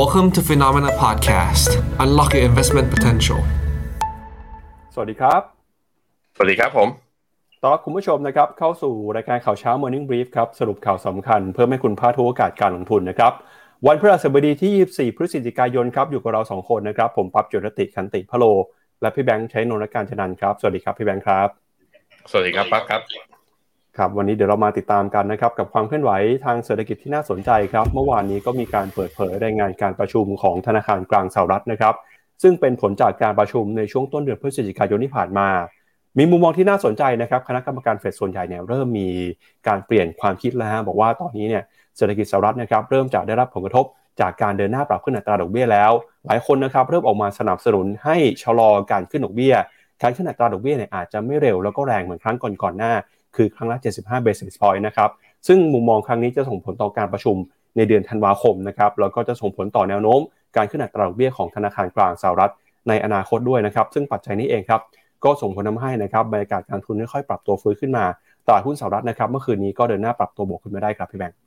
Welcome to Phenomena Podcast. Unlock your investment potential. สวัสดีครับ สวัสดีครับผมต้อนรับคุณผู้ชมนะครับ เข้าสู่รายการข่าวเช้า Morning Brief ครับ สรุปข่าวสำคัญเพื่อให้คุณพลาดทุกโอกาสการลงทุนนะครับ วันพฤหัสบดีที่ 24 พฤศจิกายนครับ อยู่กับเรา 2 คนนะครับ ผมปั๊บจุรติคันติพะโล และพี่แบงค์ใช้นนทการชนันครับ สวัสดีครับพี่แบงค์ครับ สวัสดีครับปั๊บครับ ครับวันนี้เดี๋ยวเรามาติดตามกันนะครับกับความเคลื่อนไหวทางเศรษฐกิจที่น่าสนใจครับเมื่อวานนี้ก็มีการเปิดเผยรายงานการประชุมของธนาคารกลางสหรัฐนะครับ ซึ่งเป็นผลจากการประชุมในช่วงต้นเดือนพฤศจิกายนที่ผ่านมา มีมุมมองที่น่าสนใจนะครับคณะกรรมการเฟดส่วนใหญ่เนี่ยเริ่มมีการเปลี่ยนความคิดแล้วฮะบอกว่าตอนนี้เนี่ยเศรษฐกิจสหรัฐนะครับเริ่มจะได้รับผลกระทบจากการเดินหน้าปรับขึ้นอัตราดอกเบี้ยแล้ว หลายคนนะครับเริ่มออกมาสนับสนุนให้ชะลอการขึ้นดอกเบี้ยการขึ้นอัตราดอกเบี้ยเนี่ยอาจจะไม่เร็วแล้วก็แรงเหมือนครั้งก่อนๆหน้า คือครั้งละ 75 basis point นะครับ ซึ่งมุมมองครั้งนี้จะส่งผลต่อการประชุมในเดือนธันวาคมนะครับ แล้วก็จะส่งผลต่อแนวโน้ม การขึ้นอัตราดอกเบี้ยของธนาคารกลางสหรัฐในอนาคตด้วยนะครับ ซึ่งปัจจัยนี้เองครับ ก็ส่งผลทาให้นะครับบรรยากาศการทุนค่อยๆปรับตัวฟื้นขึ้นมา ตลาดหุ้นสหรัฐนะครับ เมื่อคืนนี้ก็เดินหน้าปรับตัวบวกขึ้นมาได้ครับพี่แบงค์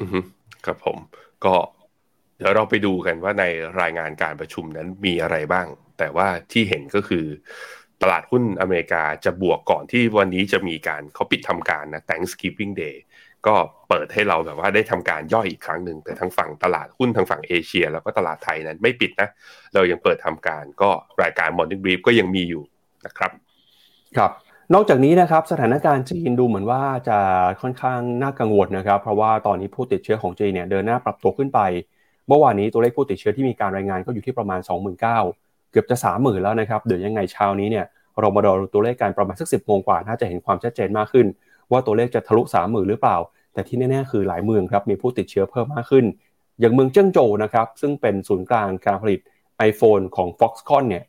อือฮึครับผม ก็เดี๋ยวเราไปดูกันว่าในรายงานการประชุมนั้นมีอะไรบ้าง แต่ว่าที่เห็นก็คือ ตลาดหุ้นอเมริกาจะบวกก่อนที่วันนี้จะมีการเขาปิดทำการนะ Thanksgiving Day ก็เปิดให้เราแบบว่าได้ทำการย่อยอีกครั้งหนึ่ง แต่ทั้งฝั่งตลาดหุ้นทางฝั่งเอเชีย แล้วก็ตลาดไทยนั้นไม่ปิดนะ เรายังเปิดทำการก็รายการ Morning Brief ก็ยังมีอยู่นะครับ ครับ นอกจากนี้นะครับสถานการณ์จีนดูเหมือนว่าจะค่อนข้างน่ากังวลนะครับ เพราะว่าตอนนี้ผู้ติดเชื้อของจีนเนี่ยเดินหน้าปรับตัวขึ้นไป เมื่อวานนี้ตัวเลขผู้ติดเชื้อที่มีการรายงานก็อยู่ที่ประมาณ 29,000 เกือบจะ30,000แล้วนะครับ เดี๋ยวยังไงเช้านี้เนี่ยเรามาดูตัวเลขการประมาณสัก10โมงกว่าน่าจะเห็นความชัดเจนมากขึ้น ว่าตัวเลขจะทะลุ30,000หรือเปล่า แต่ที่แน่ๆคือหลายเมืองครับมีผู้ติดเชื้อเพิ่มมากขึ้น อย่างเมืองเจิ้งโจวนะครับซึ่งเป็นศูนย์กลางการผลิต iPhone ของ Foxconn เนี่ย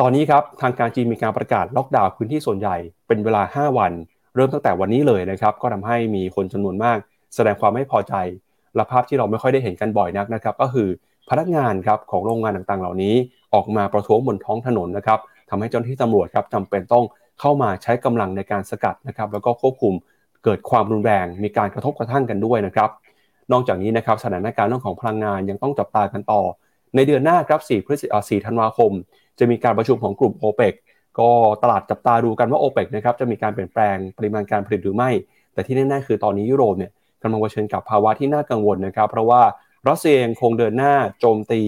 ตอนนี้ครับทางการจีนมีการประกาศล็อกดาวน์พื้นที่ส่วนใหญ่เป็นเวลา 5 วัน เริ่มตั้งแต่วันนี้เลยนะครับก็ทำให้มีคนจำนวนมาก แสดงความไม่พอใจและภาพที่เราไม่ค่อยได้เห็นกันบ่อยนักนะครับก็คือ พนักงานครับของโรงงานต่างๆ เหล่านี้ ออกมาประท้วงบนท้องถนนนะครับทำให้เจ้าหน้าที่ตำรวจครับจำเป็นต้องเข้ามาใช้กำลังในการสกัดนะครับ แล้วก็ควบคุมเกิดความรุนแรง มีการกระทบกระทั่งกันด้วยนะครับ นอกจากนี้นะครับสถานการณ์เรื่องของพลังงานยังต้องจับตากันต่อ ในเดือนหน้าครับ4พฤศจิกายน4ธันวาคม จะมีการประชุมของกลุ่ม o p e ปก็ตลาดจับตาดูกันว่า o p e ปนะครับจะมีการเปลี่ยนแปลงปริมาณการผลิตหรือไม่ แต่ที่แน่ๆคือตอนนี้ยุโรปเนี่ยกำลังเผชิญกับภาวะที่น่ากังวลนะครับ เพราะว่า รัสเซียยังคงเดินหน้าโจมตี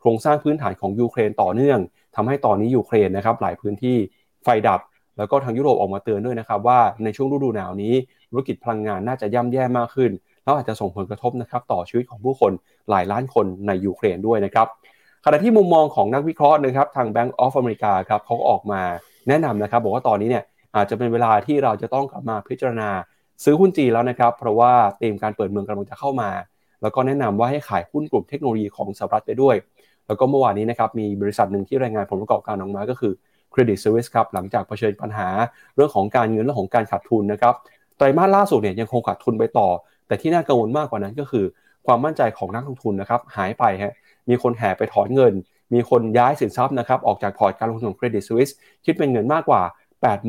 โครงสร้างพื้นฐานของยูเครนต่อเนื่องทำให้ตอนนี้ยูเครนนะครับหลายพื้นที่ไฟดับ แล้วก็ทางยุโรปออกมาเตือนด้วยนะครับว่าในช่วงฤดูหนาวนี้ธุรกิจพลังงานน่าจะย่ำแย่มากขึ้น แล้วอาจจะส่งผลกระทบนะครับต่อชีวิตของผู้คนหลายล้านคนในยูเครนด้วยนะครับขณะที่มุมมองของนักวิเคราะห์นะครับทาง Bank of America ครับเขาก็ออกมาแนะนำนะครับบอกว่าตอนนี้เนี่ยอาจจะเป็นเวลาที่เราจะต้องกลับมาพิจารณา ซื้อหุ้นจีนแล้วนะครับ เพราะว่าเตรียมการเปิดเมืองกำลังจะเข้ามา แล้วก็แนะนำว่าให้ขายหุ้นกลุ่มเทคโนโลยีของสหรัฐไปด้วย แล้วก็เมื่อวานนี้นะครับมีบริษัทหนึ่งที่รายงานผลประกอบการออกมาก็คือ Credit Suisse ครับหลังจากเผชิญปัญหาเรื่องของการเงินเรื่องของการขาดทุนนะครับไตรมาสล่าสุดเนี่ยยังคงขาดทุนไปต่อ แต่ที่น่ากังวลมากกว่านั้นก็คือ ความมั่นใจของนักลงทุนนะครับหายไปฮะมีคนแห่ไปถอนเงิน มีคนย้ายสินทรัพย์นะครับออกจากพอร์ตการลงทุนของ Credit Suisse คิดเป็นเงินมากกว่า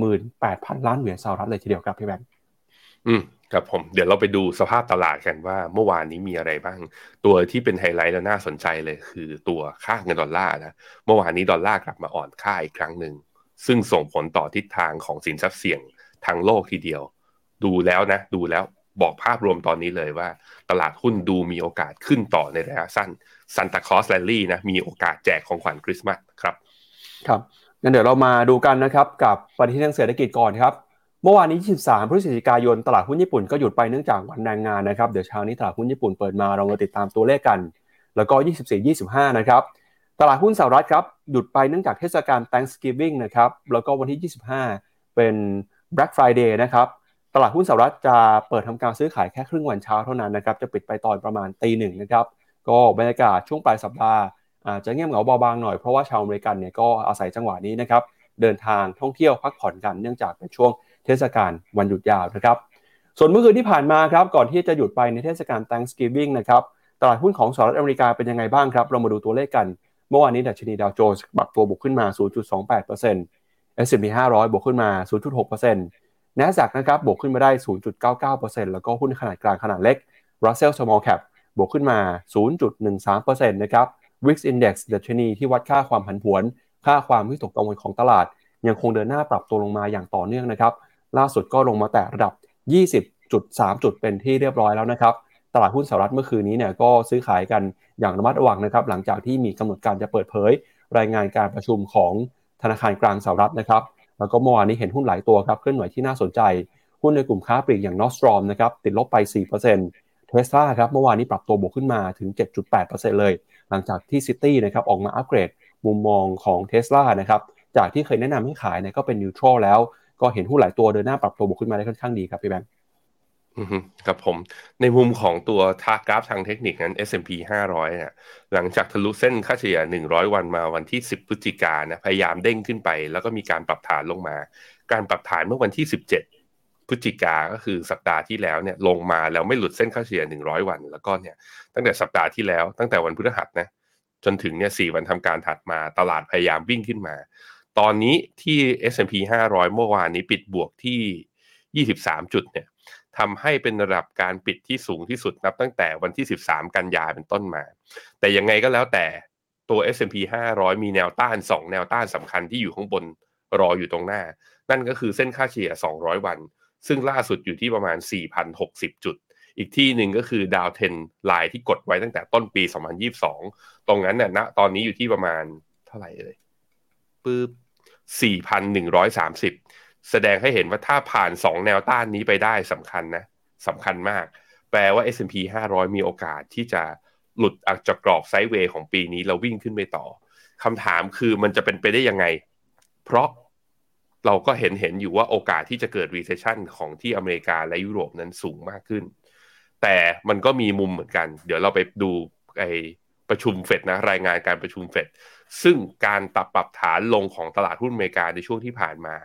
88,000 ล้านเหรียญสหรัฐเลยทีเดียวครับพี่แบงค์อืม ครับผมเดี๋ยวเราไปดูสภาพตลาดกันว่าเมื่อวานนี้มีอะไรบ้าง ตัวที่เป็นไฮไลท์และน่าสนใจเลย คือตัวค่าเงินดอลลาร์นะเมื่อวานนี้ดอลลาร์กลับมาอ่อนค่าอีกครั้งหนึ่งซึ่งส่งผลต่อทิศทางของสินทรัพย์เสี่ยงทั้งโลกทีเดียว ดูแล้วนะ ดูแล้วบอกภาพรวมตอนนี้เลยว่า ตลาดหุ้นดูมีโอกาสขึ้นต่อในระยะสั้นซันตาคลอสแลนลี่นะมีโอกาสแจกของขวัญคริสต์มาสครับ ครับงั้นเดี๋ยวเรามาดูกันนะครับ กับปฏิทินทางเศรษฐกิจก่อนครับ เมื่อวานนี้ 23 พฤศจิกายน ตลาดหุ้นญี่ปุ่นก็หยุดไปเนื่องจากวันแรงงานนะครับ เดี๋ยวเช้านี้ตลาดหุ้นญี่ปุ่นเปิดมาเรามาติดตามตัวเลขกัน แล้วก็ 24-25 นะครับ ตลาดหุ้นสหรัฐครับ หยุดไปเนื่องจากเทศกาล Thanksgiving นะครับ แล้วก็วันที่ 25 เป็น Black Friday นะครับ ตลาดหุ้นสหรัฐจะเปิดทำการซื้อขายแค่ครึ่งวันเช้าเท่านั้นนะครับ จะปิดไปตอนประมาณตีหนึ่งนะครับ ก็บรรยากาศช่วงปลายสัปดาห์อาจจะเงียบเหงาเบาบางหน่อย เพราะว่าชาวอเมริกันเนี่ยก็อาศัยจังหวะนี้นะครับ เดินทางท่องเที่ยวพักผ่อนกันเนื่องจากเป็นช่วง เทศกาลวันหยุดยาวนะครับ ส่วนเมื่อคืนที่ผ่านมาครับก่อนที่จะหยุดไปในเทศกาล Thanksgiving นะครับตลาดหุ้นของสหรัฐอเมริกาเป็นยังไงบ้างครับ เรามาดูตัวเลขกัน เมื่อวานนี้ดัชนีดาวโจนส์ปรับตัวบวกขึ้นมา 0.28% S&P 500 บวกขึ้นมา 0.6% NASDAQ นะครับบวกขึ้นมาได้ 0.99%แล้วก็หุ้นขนาดกลางขนาดเล็ก Russell Small Cap บวกขึ้นมา 0.13%นะครับ Wix Index ดัชนีที่วัดค่าความผันผวน ค่าความวิตกกังวลของตลาด ยังคงเดินหน้าปรับตัวลงมาอย่างต่อเนื่องนะครับ ล่าสุดก็ลงมาแตะระดับ 20.3 จุดเป็นที่เรียบร้อยแล้วนะครับ ตลาดหุ้นสหรัฐเมื่อคืนนี้เนี่ยก็ซื้อขายกันอย่างระมัดระวังนะครับ หลังจากที่มีกำหนดการจะเปิดเผย รายงานการประชุมของธนาคารกลางสหรัฐนะครับ แล้วก็เมื่อวานนี้เห็นหุ้นหลายตัวครับเคลื่อนไหวที่น่าสนใจ หุ้นในกลุ่มค้าปลีกอย่างนอสตรอมนะครับติดลบไป 4%เทสลาครับเมื่อวานนี้ปรับตัวบวกขึ้นมาถึง 7.8%เลย หลังจากที่ซิตี้นะครับออกมาอัปเกรดมุมมองของเท s l a นะครับจากที่เคยแนะนำให้ขายเนี่ยก็เป็นนิวทรัลแล้ว ก็เห็นหุ้นหลายตัวเดินหน้าปรับตัวบวกขึ้นมาได้ค่อนข้างดีครับพี่แบงค์ครับผมในมุมของตัวทาร์กราฟทางเทคนิคนั้น S&P 500เนี่ยหลังจากทะลุเส้นค่าเฉลี่ย 100 วันมาวันที่ 10 พฤศจิกายนนะพยายามเด้งขึ้นไป แล้วก็มีการปรับฐานลงมา การปรับฐานเมื่อวันที่ 17 พฤศจิกาก็คือสัปดาห์ที่แล้วเนี่ยลงมาแล้วไม่หลุดเส้นค่าเฉลี่ย 100 วัน แล้วก็เนี่ยตั้งแต่สัปดาห์ที่แล้วตั้งแต่วันพฤหัสนะจนถึงเนี่ย4วันทำการถัดมาตลาดพยายามวิ่งขึ้นมา ตอนนี้ที่ S&P 500 เมื่อวานนี้ปิดบวกที่ 23 จุดเนี่ยทำให้เป็นระดับการปิดที่สูงที่สุดนับตั้งแต่วันที่ 13 กันยาเป็นต้นมา แต่ยังไงก็แล้วแต่ตัว S&P 500 มีแนวต้าน 2 แนวต้านสำคัญที่อยู่ข้างบนรออยู่ตรงหน้า นั่นก็คือเส้นค่าเฉลี่ย 200 วัน ซึ่งล่าสุดอยู่ที่ประมาณ 4,060 จุด อีกที่หนึ่งก็คือดาวเทนไลน์ที่กดไว้ตั้งแต่ต้นปี 2022 ตรงนั้นเนี่ยณตอนนี้อยู่ที่ประมาณเท่าไหร่เลยปึ๊บ 4,130 แสดงให้เห็นว่าถ้าผ่าน 2 แนวต้านนี้ไปได้สำคัญนะสำคัญมาก แปลว่า S&P 500 มีโอกาสที่จะหลุดออกจากกรอบไซด์เวย์ของปีนี้แล้ววิ่งขึ้นไปต่อคำถามคือมันจะเป็นไปได้ยังไง เพราะเราก็เห็นเห็นอยู่ว่าโอกาสที่จะเกิด recession ของที่อเมริกาและยุโรปนั้นสูงมากขึ้น แต่มันก็มีมุมเหมือนกัน เดี๋ยวเราไปดูไอประชุมเฟดนะรายงานการประชุมเฟด ซึ่งการตับปรับฐานลงของตลาดหุ้นอเมริกาในช่วงที่ผ่านมา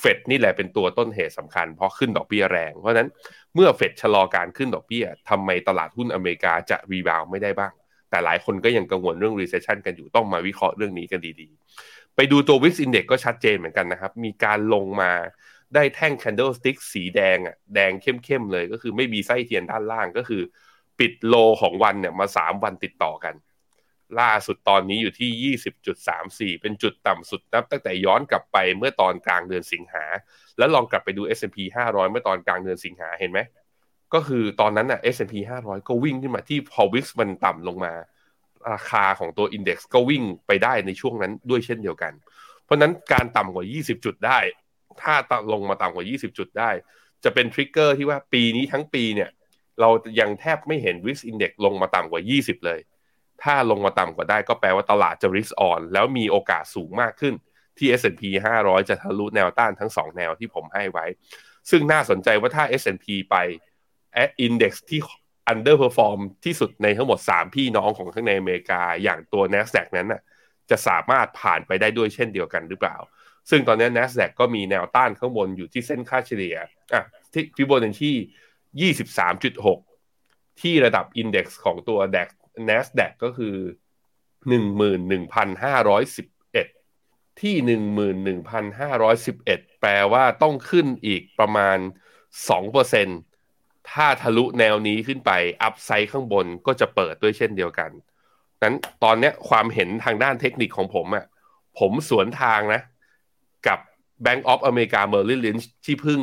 เฟดนี่แหละเป็นตัวต้นเหตุสำคัญเพราะขึ้นดอกเบี้ยแรง เพราะนั้นเมื่อเฟดชะลอการขึ้นดอกเบี้ยทำไมตลาดหุ้นอเมริกาจะรีบาวไม่ได้บ้าง แต่หลายคนก็ยังกังวลเรื่อง recession กันอยู่ต้องมาวิเคราะห์เรื่องนี้กันดีๆ ไปดูตัว Wix Index ก็ชัดเจนเหมือนกันนะครับ มีการลงมาได้แท่ง candlestick สีแดงอะแดงเข้มๆเลยก็คือไม่มีไส้เทียนด้านล่างก็คือ ปิดโลของวันเนี่ยมาสามวันติดต่อกัน ล่าสุดตอนนี้อยู่ที่ 20.34 เป็นจุดต่ำสุดนับตั้งแต่ย้อนกลับไปเมื่อตอนกลางเดือนสิงหา แล้วลองกลับไปดู S&P 500 เมื่อตอนกลางเดือนสิงหาเห็นไหม ก็คือตอนนั้นน่ะ S&P 500 ก็วิ่งขึ้นมาที่พอวิกมันต่ำลงมา ราคาของตัว Index ก็วิ่งไปได้ในช่วงนั้นด้วยเช่นเดียวกัน เพราะนั้นการต่ำกว่า 20 จุดได้ ถ้าลงมาต่ำกว่า 20 จุดได้ จะเป็นทริกเกอร์ที่ว่าปีนี้ทั้งปีเนี่ยเรายังแทบไม่เห็น Wix Index ลงมาต่ำกว่า 20 เลย ถ้าลงมาต่ำกว่าได้ก็แปลว่าตลาดจะ risk on แล้วมีโอกาสสูงมากขึ้น ที่ S&P 500 จะทะลุแนวต้านทั้ง 2 แนวที่ผมให้ไว้ ซึ่งน่าสนใจว่าถ้า S&P ไป Index ที่ underperform ที่สุดในทั้งหมด 3 พี่น้องของข้างในอเมริกา อย่างตัว NASDAQ นั้นน่ะจะสามารถผ่านไปได้ด้วยเช่นเดียวกันหรือเปล่า ซึ่งตอนนี้ NASDAQ ก็มีแนวต้านข้างบนอยู่ที่เส้นค่าเฉลี่ยอะที่ฟิโบนัชชี23.6 ที่ระดับ Index ของตัว DAX NASDAQ ก็คือ 11,511 ที่ 11,511 แปลว่าต้องขึ้นอีกประมาณ 2%ถ้าทะลุแนวนี้ขึ้นไป อัพไซด์ข้างบนก็จะเปิดด้วยเช่นเดียวกัน นั้นตอนนี้ความเห็นทางด้านเทคนิคของผมอะ่ะผมสวนทางนะ กับ Bank of America Merrill Lynch ที่เพิ่ง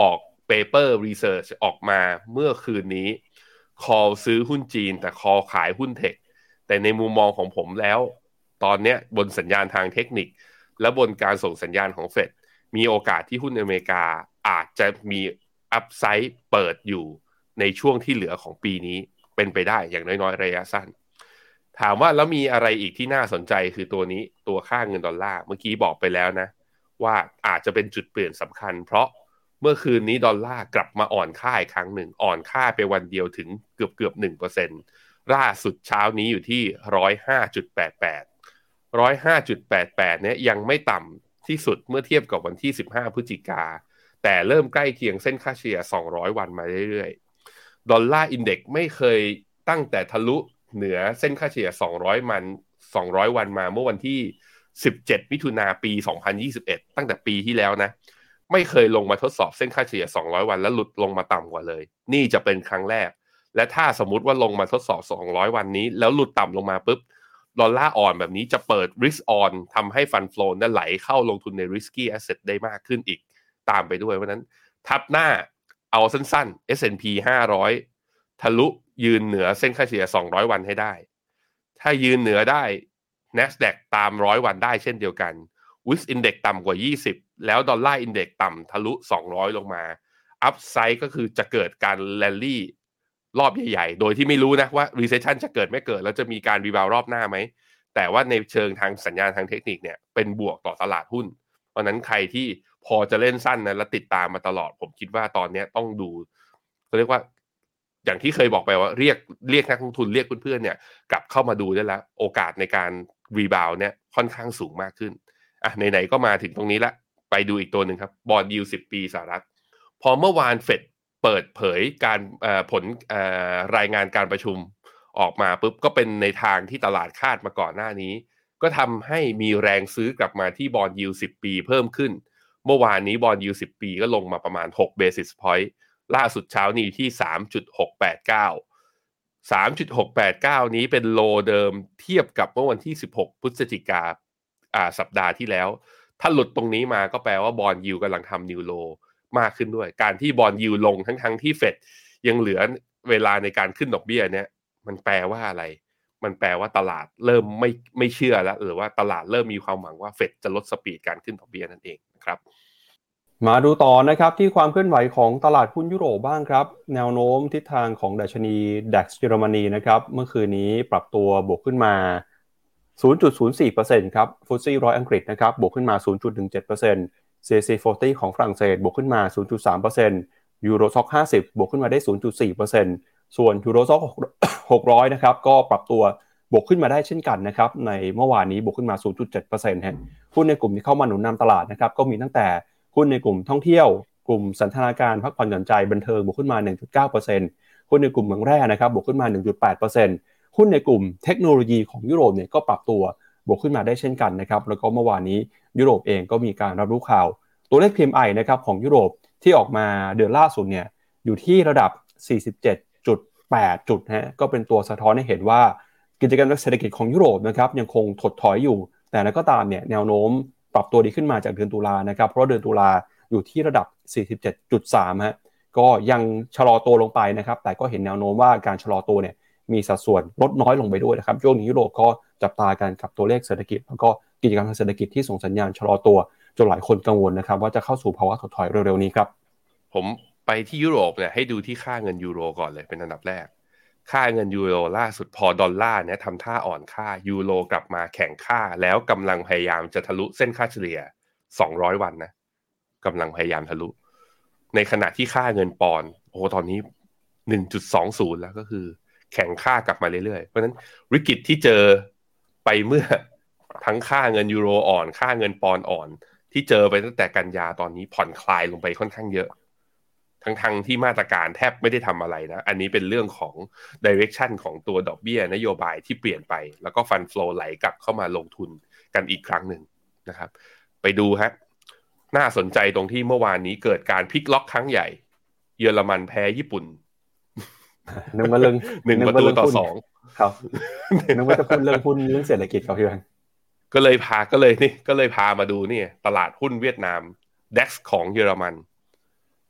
ออก paper research ออกมาเมื่อคืนนี้ คอซื้อหุ้นจีน แต่คอขายหุ้นเทค แต่ในมุมมองของผมแล้ว ตอนนี้บนสัญญาณทางเทคนิค และบนการส่งสัญญาณของเฟดมีโอกาสที่หุ้นอเมริกาอาจจะมีอัพไซด์เปิดอยู่ในช่วงที่เหลือของปีนี้เป็นไปได้อย่างน้อยๆระยะสั้น ถามว่าแล้วมีอะไรอีกที่น่าสนใจคือตัวนี้ตัวค่าเงินดอลลาร์เมื่อกี้บอกไปแล้วนะ ว่าอาจจะเป็นจุดเปลี่ยนสำคัญ เพราะ เมื่อคืนนี้ดอลลาร์กลับมาอ่อนค่าอีกครั้งหนึ่ง อ่อนค่าไปวันเดียวถึงเกือบเกือบหนึ่งเปอร์เซ็นล่าสุดเช้านี้อยู่ที่ร้อยห้าจุดแปดแปดร้อยห้าจุดแปดแปดเนี่ยยังไม่ต่ำที่สุดเมื่อเทียบกับวันที่สิบห้าพฤศจิกา แต่เริ่มใกล้เคียงเส้นค่าเฉลี่ย200วันมาเรื่อยๆ Dollar Index ไม่เคยตั้งแต่ทะลุเหนือเส้นค่าเฉลี่ย200มัน200วันมาเมื่อวันที่17มิถุนาปี2021ตั้งแต่ปีที่แล้วนะ ไม่เคยลงมาทดสอบเส้นค่าเฉลี่ย 200 วัน แล้วหลุดลงมาต่ำกว่าเลย นี่จะเป็นครั้งแรก และถ้าสมมุติว่าลงมาทดสอบ 200 วันนี้ แล้วหลุดต่ำลงมาปุ๊บดอลลาร์อ่อนแบบนี้จะเปิด risk on ทำให้ fund flow นั้นไหลเข้าลงทุนใน risky asset ได้มากขึ้นอีกตามไปด้วยเพราะฉะนั้น ทับหน้าเอาสั้นๆ S&P 500 ทะลุยืนเหนือเส้นค่าเฉลี่ย 200 วันให้ได้ ถ้ายืนเหนือได้ NASDAQ ตามร้อยวันได้เช่นเดียวกัน VIX Index ต่ำกว่า 20 แล้ว Dollar Index ต่ำทะลุ 200 ลงมา upside ก็คือจะเกิดการแลนลี่รอบใหญ่ๆ โดยที่ไม่รู้นะว่า recession จะเกิดไม่เกิด แล้วจะมีการ rebound รอบหน้าไหม แต่ว่าในเชิงทางสัญญาณทางเทคนิคเนี่ยเป็นบวกต่อตลาดหุ้น เพราะนั้นใครที่พอจะเล่นสั้นนะและติดตามมาตลอด ผมคิดว่าตอนนี้ต้องดูเขาเรียกว่าอย่างที่เคยบอกไปว่าเรียกเรียกนักลงทุนเรียกเพื่อนๆเนี่ยกลับเข้ามาดูได้แล้ว โอกาสในการ rebound เนี่ยค่อนข้างสูงมากขึ้น อะไหนๆก็มาถึงตรงนี้ละ ไปดูอีกตัวหนึ่งครับ bond yield สิบปีสหรัฐ พอเมื่อวานเฟดเปิดเผยการผลรายงานการประชุมออกมาปุ๊บก็เป็นในทางที่ตลาดคาดมาก่อนหน้านี้ ก็ทำให้มีแรงซื้อกลับมาที่ bond yield สิบปีเพิ่มขึ้น เมื่อวานนี้ bond yield สิบปีก็ลงมาประมาณ6 basis point ล่าสุดเช้านี้ที่ 3.689 3.689 นี้เป็น low เดิมเทียบกับเมื่อวันที่ 16 พฤศจิกา สัปดาห์ที่แล้ว ถ้าหลุดตรงนี้มาก็แปลว่า bond yield กำลังทำ new low มากขึ้นด้วย การที่ bond yield ลงทั้งทั้งที่เฟดยังเหลือเวลาในการขึ้นดอกเบี้ยเนี่ย มันแปลว่าอะไร มันแปลว่าตลาดเริ่มไม่ไม่เชื่อแล้วหรือว่าตลาดเริ่มมีความหวังว่าเฟดจะลดสปีดการขึ้นดอกเบี้ยนั่นเองนะครับมาดูต่อนะครับที่ความเคลื่อนไหวของตลาดหุ้นยุโรปบ้างครับ แนวโน้มทิศทางของดัชนีดัคเยอรมนีนะครับเมื่อคืนนี้ปรับตัวบวกขึ้นมา 0.04%ครับฟุตซี่ร้อยอังกฤษนะครับบวกขึ้นมา 0.17% CAC 40 ของฝรั่งเศสบวกขึ้นมา 0.3%ยูโรซ็อก50 บวกขึ้นมาได้ 0.4%ส่วนยูโรซ็อก600 นะครับก็ปรับตัวบวกขึ้นมาได้เช่นกันนะครับในเมื่อวานนี้บวกขึ้นมา 0.7%ฮะหุ้นในกลุ่มที่เข้ามาหนุนนำตลาดนะครับก็มีตั้งแต่หุ้นในกลุ่มท่องเที่ยว กลุ่มสันทนาการพักผ่อนหย่อนใจบันเทิงบวกขึ้นมา 1.9%หุ้นในกลุ่มเมืองแร่นะครับบวกขึ้นมา 1.8% หุ้นในกลุ่มเทคโนโลยีของยุโรปเนี่ยก็ปรับตัวบวกขึ้นมาได้เช่นกันนะครับ แล้วก็เมื่อวานนี้ยุโรปเองก็มีการรับรู้ข่าว ตัวเลข PMI นะครับของยุโรปที่ออกมาเดือนล่าสุดเนี่ยอยู่ที่ระดับ 47.8 จุดฮะก็เป็นตัวสะท้อนให้เห็นว่ากิจการเศรษฐกิจของยุโรปนะครับยังคงถดถอยอยู่ แต่นั้นก็ตามเนี่ยแนวโน้มปรับตัวดีขึ้นมาจากเดือนตุลานะครับเพราะเดือนตุลาอยู่ที่ระดับ 47.3 ฮะก็ยังชะลอตัวลงไปนะครับแต่ก็เห็นแนวโน้มว่าการชะลอตัวเนี่ย มีสัดส่วนลดน้อยลงไปด้วยนะครับช่วงนี้ยุโรปก็จับตากันกับตัวเลขเศรษฐกิจ แล้วก็กิจกรรมทางเศรษฐกิจที่ส่งสัญญาณชะลอตัวจนหลายคนกังวลนะครับ ว่าจะเข้าสู่ภาวะถดถอยเร็วๆนี้ครับผมไปที่ยุโรปเนี่ยให้ดูที่ค่าเงินยูโรก่อนเลยเป็นอันดับแรก ค่าเงินยูโรล่าสุดพอดอลลาร์เนี่ยทำท่าอ่อนค่ายูโรกลับมาแข่งค่า แล้วกำลังพยายามจะทะลุเส้นค่าเฉลี่ย 200 วันนะกำลังพยายามทะลุ ในขณะที่ค่าเงินปอนโอ้ตอนนี้ 1.20 แล้วก็คือ แข่งค่ากลับมาเรื่อยๆ เพราะฉะนั้นวิกฤตที่เจอไปเมื่อทั้งค่าเงินยูโรอ่อน ค่าเงินปอนอ่อน ที่เจอไปตั้งแต่กันยาตอนนี้ผ่อนคลายลงไปค่อนข้างเยอะ ทั้งทงที่มาตรการแทบไม่ได้ทำอะไรนะ อันนี้เป็นเรื่องของดิเรกชันของตัวดอกเบี้ยนโยบายที่เปลี่ยนไป แล้วก็ฟันฟลอไหลกลับเข้ามาลงทุนกันอีกครั้งหนึ่งนะครับ ไปดูฮะน่าสนใจตรงที่เมื่อวานนี้เกิดการพลิกล็อกครั้งใหญ่ เยอรมันแพ้ญี่ปุ่น นึกว่าเรื่องหนึ่งประตูต่อสองครับนึกว่าจะพูดเรื่องหุ้นเรื่องเศรษฐกิจครับพี่แบงค์ก็เลยพาก็เลยนี่ก็เลยพามาดูนี่ตลาดหุ้นเวียดนาม DAX ของเยอรมัน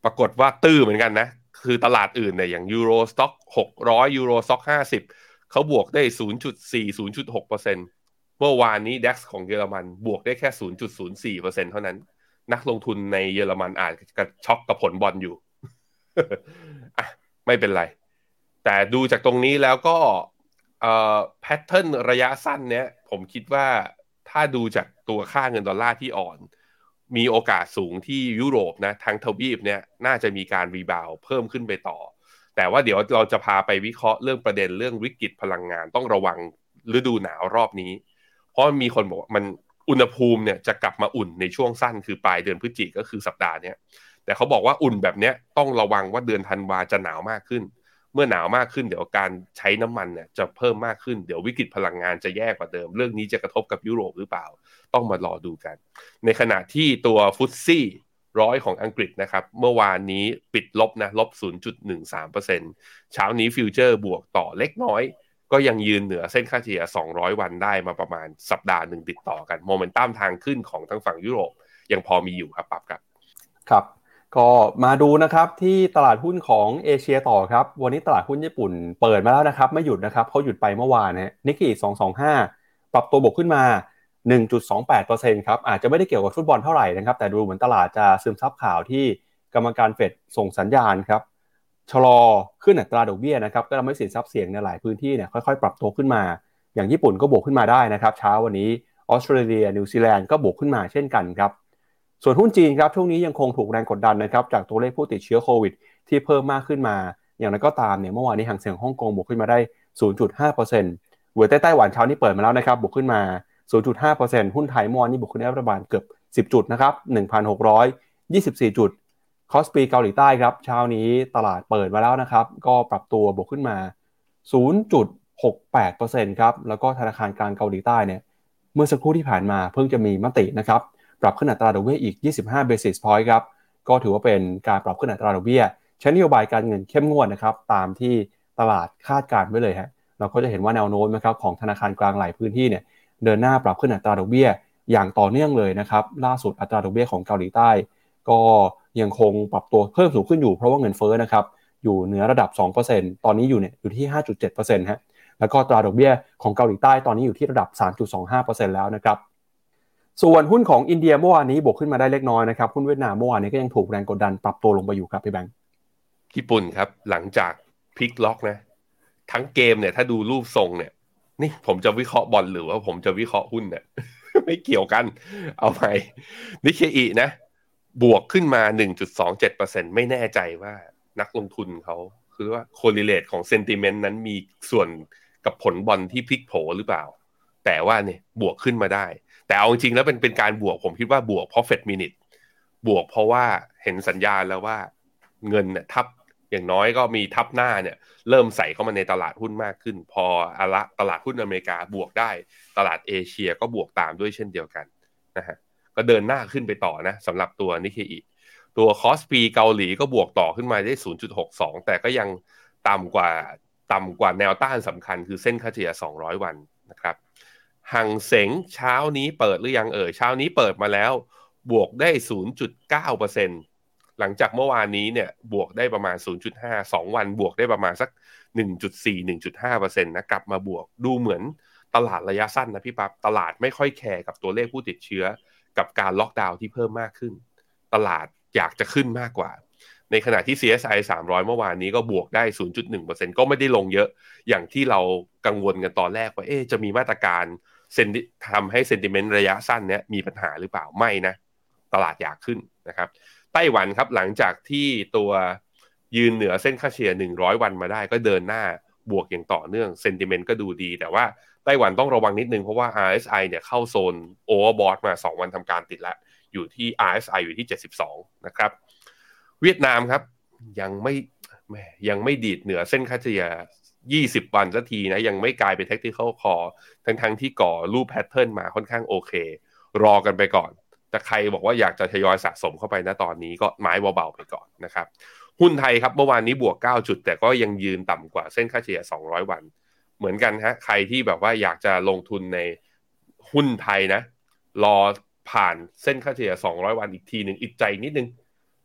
ปรากฏว่าตื้อเหมือนกันนะ คือตลาดอื่นเนี่ยอย่าง Euro Stoxx หกร้อย Euro Stoxx ห้าสิบเขาบวกได้ศูนย์จุดสี่ศูนย์จุดหกเปอร์เซ็นต์เมื่อวานนี้ DAX ของเยอรมันบวกได้แค่ศูนย์จุดศูนย์สี่เปอร์เซ็นต์เท่านั้น นักลงทุนในเยอรมันอาจจะช็อกกับผลบอลอยู่อะไม่เป็นไร แต่ดูจากตรงนี้แล้วก็ pattern ระยะสั้นเนี้ยผมคิดว่าถ้าดูจากตัวค่าเงินดอลลาร์ที่อ่อน มีโอกาสสูงที่ยุโรปนะทางทวีปเนี่ยน่าจะมีการ rebound เพิ่มขึ้นไปต่อ แต่ว่าเดี๋ยวเราจะพาไปวิเคราะห์เรื่องประเด็นเรื่องวิกฤตพลังงานต้องระวังฤดูหนาวรอบนี้ เพราะมีคนบอกมันอุณหภูมิเนี่ยจะกลับมาอุ่นในช่วงสั้นคือปลายเดือนพฤศจิกก็คือสัปดาห์นี้แต่เขาบอกว่าอุ่นแบบเนี้ยต้องระวังว่าเดือนธันวาจะหนาวมากขึ้น เมื่อหนาวมากขึ้นเดี๋ยวการใช้น้ำมันเนี่ยจะเพิ่มมากขึ้นเดี๋ยววิกฤตพลังงานจะแย่กว่าเดิม เรื่องนี้จะกระทบกับยุโรปหรือเปล่า ต้องมารอดูกัน ในขณะที่ตัว FTSE ร้อยของอังกฤษนะครับ เมื่อวานนี้ปิดลบนะลบ 0.13%เช้านี้ฟิวเจอร์บวกต่อเล็กน้อย ก็ยังยืนเหนือเส้นค่าเฉลี่ย 200 วันได้มาประมาณสัปดาห์หนึ่งติดต่อกันโมเมนตัมทางขึ้นของทางฝั่งยุโรปยังพอมีอยู่ครับปรับครับ ครับ ก็มาดูนะครับที่ตลาดหุ้นของเอเชียต่อครับ วันนี้ตลาดหุ้นญี่ปุ่นเปิดมาแล้วนะครับ ไม่หยุดนะครับเขาหยุดไปเมื่อวานนะนิกเกิ225 ปรับตัวบวกขึ้นมา 1.28%ครับอาจจะไม่ได้เกี่ยวกับฟุตบอลเท่าไหร่นะครับ แต่ดูเหมือนตลาดจะซึมซับข่าวที่กรรมการเฟดส่งสัญญาณครับชะลอขึ้นอัตราดอกเบี้ยนะครับก็ทำให้สินทรัพย์เสี่ยงในหลายพื้นที่เนี่ยค่อยๆ ปรับตัวขึ้นมา อย่างญี่ปุ่นก็บวกขึ้นมาได้นะครับ เช้าวันนี้ออสเตรเลียนิวซีแลนด์ก็บวกขึ้นมาเช่นกันครับ ส่วนหุ้นจีนครับช่วงนี้ยังคงถูกแรงกดดันนะครับจากตัวเลขผู้ติดเชื้อโควิด ที่เพิ่มมากขึ้นมา อย่างไรก็ตามเนี่ยเมื่อวานนี้หางเสียงฮ่องกงบวกขึ้นมาได้ 0.5%หวยใต้ไต้หวันเช้านี้เปิดมาแล้วนะครับบวกขึ้นมา 0.5%หุ้นไทยเมื่อวานนี้บวกขึ้นได้ประมาณเกือบ 10 จุดนะครับ 1,624 จุด คอสปีเกาหลีใต้ครับเช้านี้ตลาดเปิดมาแล้วนะครับก็ปรับตัวบวกขึ้นมา 0.68%ครับแล้วก็ธนาคารกลางเกาหลีใต้เนี่ยเมื่อสักครู่ที่ผ่านมาเพิ่งจะมีมตินะครับ ปรับขึ้นอัตราดอกเบี้ยอีก 25 basis point ครับ ก็ถือว่าเป็นการปรับขึ้นอัตราดอกเบี้ยใช้นโยบายการเงินเข้มงวดนะครับ ตามที่ตลาดคาดการไว้เลยฮะ เราก็จะเห็นว่าแนวโน้มนะครับของธนาคารกลางหลายพื้นที่เนี่ยเดินหน้าปรับขึ้นอัตราดอกเบี้ย อย่างต่อเนื่องเลยนะครับ ล่าสุดอัตราดอกเบี้ยของเกาหลีใต้ ก็ยังคงปรับตัวเพิ่มสูงขึ้นอยู่เพราะว่าเงินเฟ้อนะครับอยู่เหนือระดับ 2%ตอนนี้อยู่เนี่ยอยู่ที่ 5.7%ฮะ แล้วก็ตราดอกเบี้ยของเกาหลีใต้ตอนนี้อยู่ที่ระดับ 3.25%แล้วนะครับ ส่วนหุ้นของอินเดียเมื่อวานนี้บวกขึ้นมาได้เล็กน้อยนะครับหุ้นเวียดนามเมื่อวานนี้ก็ยังถูกแรงกดดันปรับตัวลงไปอยู่ครับพี่แบงค์ญี่ปุ่นครับหลังจากพลิกล็อกนะ ทั้งเกมเนี่ยถ้าดูรูปทรงเนี่ย นี่ผมจะวิเคราะห์บอลหรือว่าผมจะวิเคราะห์หุ้นเนี่ยไม่เกี่ยวกัน เอาไปนิเคอีนะ บวกขึ้นมา 1.27%ไม่แน่ใจว่านักลงทุนเขาคือว่า correlate ของ sentiment นั้นมีส่วนกับผลบอลที่พลิกโผหรือเปล่า แต่ว่าเนี่ยบวกขึ้นมาได้ แต่เอาจริงๆแล้วเป็นเป็นการบวกผมคิดว่าบวกเพราะ Fed Minute บวกเพราะว่าเห็นสัญญาณแล้วว่าเงินเนี่ยทับอย่างน้อยก็มีทับหน้าเนี่ย เริ่มใส่เข้ามาในตลาดหุ้นมากขึ้น พออะละตลาดหุ้นอเมริกาบวกได้ ตลาดเอเชียก็บวกตามด้วยเช่นเดียวกันนะฮะก็เดินหน้าขึ้นไปต่อนะสำหรับตัวนิเคอีตัวคอสปีเกาหลีก็บวกต่อขึ้นมาได้ 0.62 แต่ก็ยังต่ำกว่าต่ำกว่าแนวต้านสำคัญคือเส้นค่าเฉลี่ย 200 วันนะครับ หังเสงเช้านี้เปิดหรือยังเอ่ยเช้านี้เปิดมาแล้ว บวกได้ 0.9%หลังจากเมื่อวานนี้เนี่ยบวกได้ประมาณ 0.5 2 วันบวกได้ประมาณสัก 1.4 1.5%นะกลับมาบวกดูเหมือนตลาดระยะสั้นนะพี่ปับ๊บตลาดไม่ค่อยแคร์กับตัวเลขผู้ติดเชื้อ กับการล็อกดาวน์ที่เพิ่มมากขึ้น ตลาดอยากจะขึ้นมากกว่า ในขณะที่ CSI 300 เมื่อวานนี้ก็บวกได้ 0.1%ก็ไม่ได้ลงเยอะ อย่างที่เรากังวลกันตอนแรกว่าเอ๊จะมีมาตรการ ทำให้เซนติเมนต์ระยะสั้นเนี้ยมีปัญหาหรือเปล่าไม่นะ ตลาดอยากขึ้นนะครับไต้หวันครับหลังจากที่ตัวยืนเหนือเส้นค่าเฉลี่ย 100 วันมาได้ก็เดินหน้าบวกอย่างต่อเนื่องเซนติเมนต์ก็ดูดี แต่ว่าไต้หวันต้องระวังนิดนึง เพราะว่า RSI เนี่ยเข้าโซนโอเวอร์บอทมา 2 วันทำการติดแล้วอยู่ที่ RSI อยู่ที่ 72 นะครับ เวียดนามครับ ยังไม่แม่ยังไม่ดีดเหนือเส้นค่าเฉลี่ย 20 วันสักทีนะยังไม่กลายเป็น technical call ทั้งทั้งที่ก่อรูปแพทเทิร์นมาค่อนข้างโอเค รอกันไปก่อน แต่ใครบอกว่าอยากจะทยอยสะสมเข้าไปนะตอนนี้ก็ไม้เบาๆไปก่อนนะครับหุ้นไทยครับเมื่อวานนี้บวก 9 จุด แต่ก็ยังยืนต่ำกว่าเส้นค่าเฉลี่ย 200 วัน เหมือนกันฮะใครที่แบบว่าอยากจะลงทุนในหุ้นไทยนะ รอผ่านเส้นค่าเฉลี่ย 200 วันอีกทีหนึ่งอิดใจนิดนึง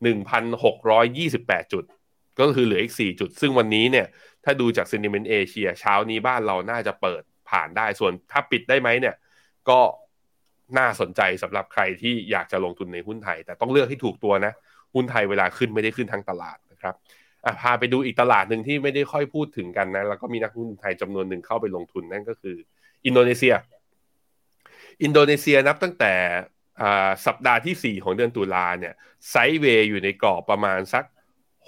1,628 จุด ก็คือเหลืออีก 4 จุด ซึ่งวันนี้เนี่ย ถ้าดูจาก Sentiment Asia เช้านี้บ้านเราน่าจะเปิดผ่านได้ส่วนถ้าปิดได้ไหมเนี่ย ก็น่าสนใจสำหรับใครที่อยากจะลงทุนในหุ้นไทย แต่ต้องเลือกให้ถูกตัวนะ หุ้นไทยเวลาขึ้นไม่ได้ขึ้นทั้งตลาดนะครับอะพาไปดูอีกตลาดหนึ่งที่ไม่ได้ค่อยพูดถึงกันนะ แล้วก็มีนักลงทุนไทยจำนวนหนึ่งเข้าไปลงทุนนั่นก็คือ อินโดนีเซีย อินโดนีเซียนับตั้งแต่สัปดาห์ที่ 4 ของเดือนตุลาเนี่ยsideway อยู่ในกรอบประมาณสัก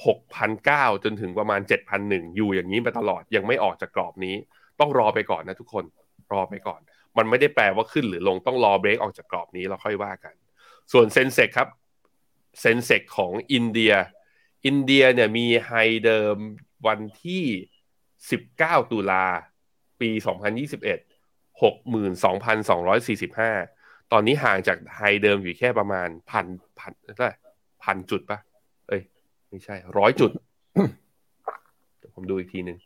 6,009 จนถึงประมาณ 7,001 อยู่อย่างนี้มาตลอดยังไม่ออกจากกรอบนี้ ต้องรอไปก่อนนะทุกคนรอไปก่อน มันไม่ได้แปลว่าขึ้นหรือลงต้องรอเบรกออกจากกรอบนี้เราค่อยว่ากัน ส่วน Sensex ครับ Sensex ของอินเดีย อินเดียเนี่ยมี high เดิมวันที่ 19 ตุลาปี 2021 62,245 ตอนนี้ห่างจาก high เดิมอยู่แค่ประมาณพันพันเท่าไหร่พันจุดปะ ไม่ใช่ร้อยจุดเดี๋ยวผมดูอีกทีหนึ่ง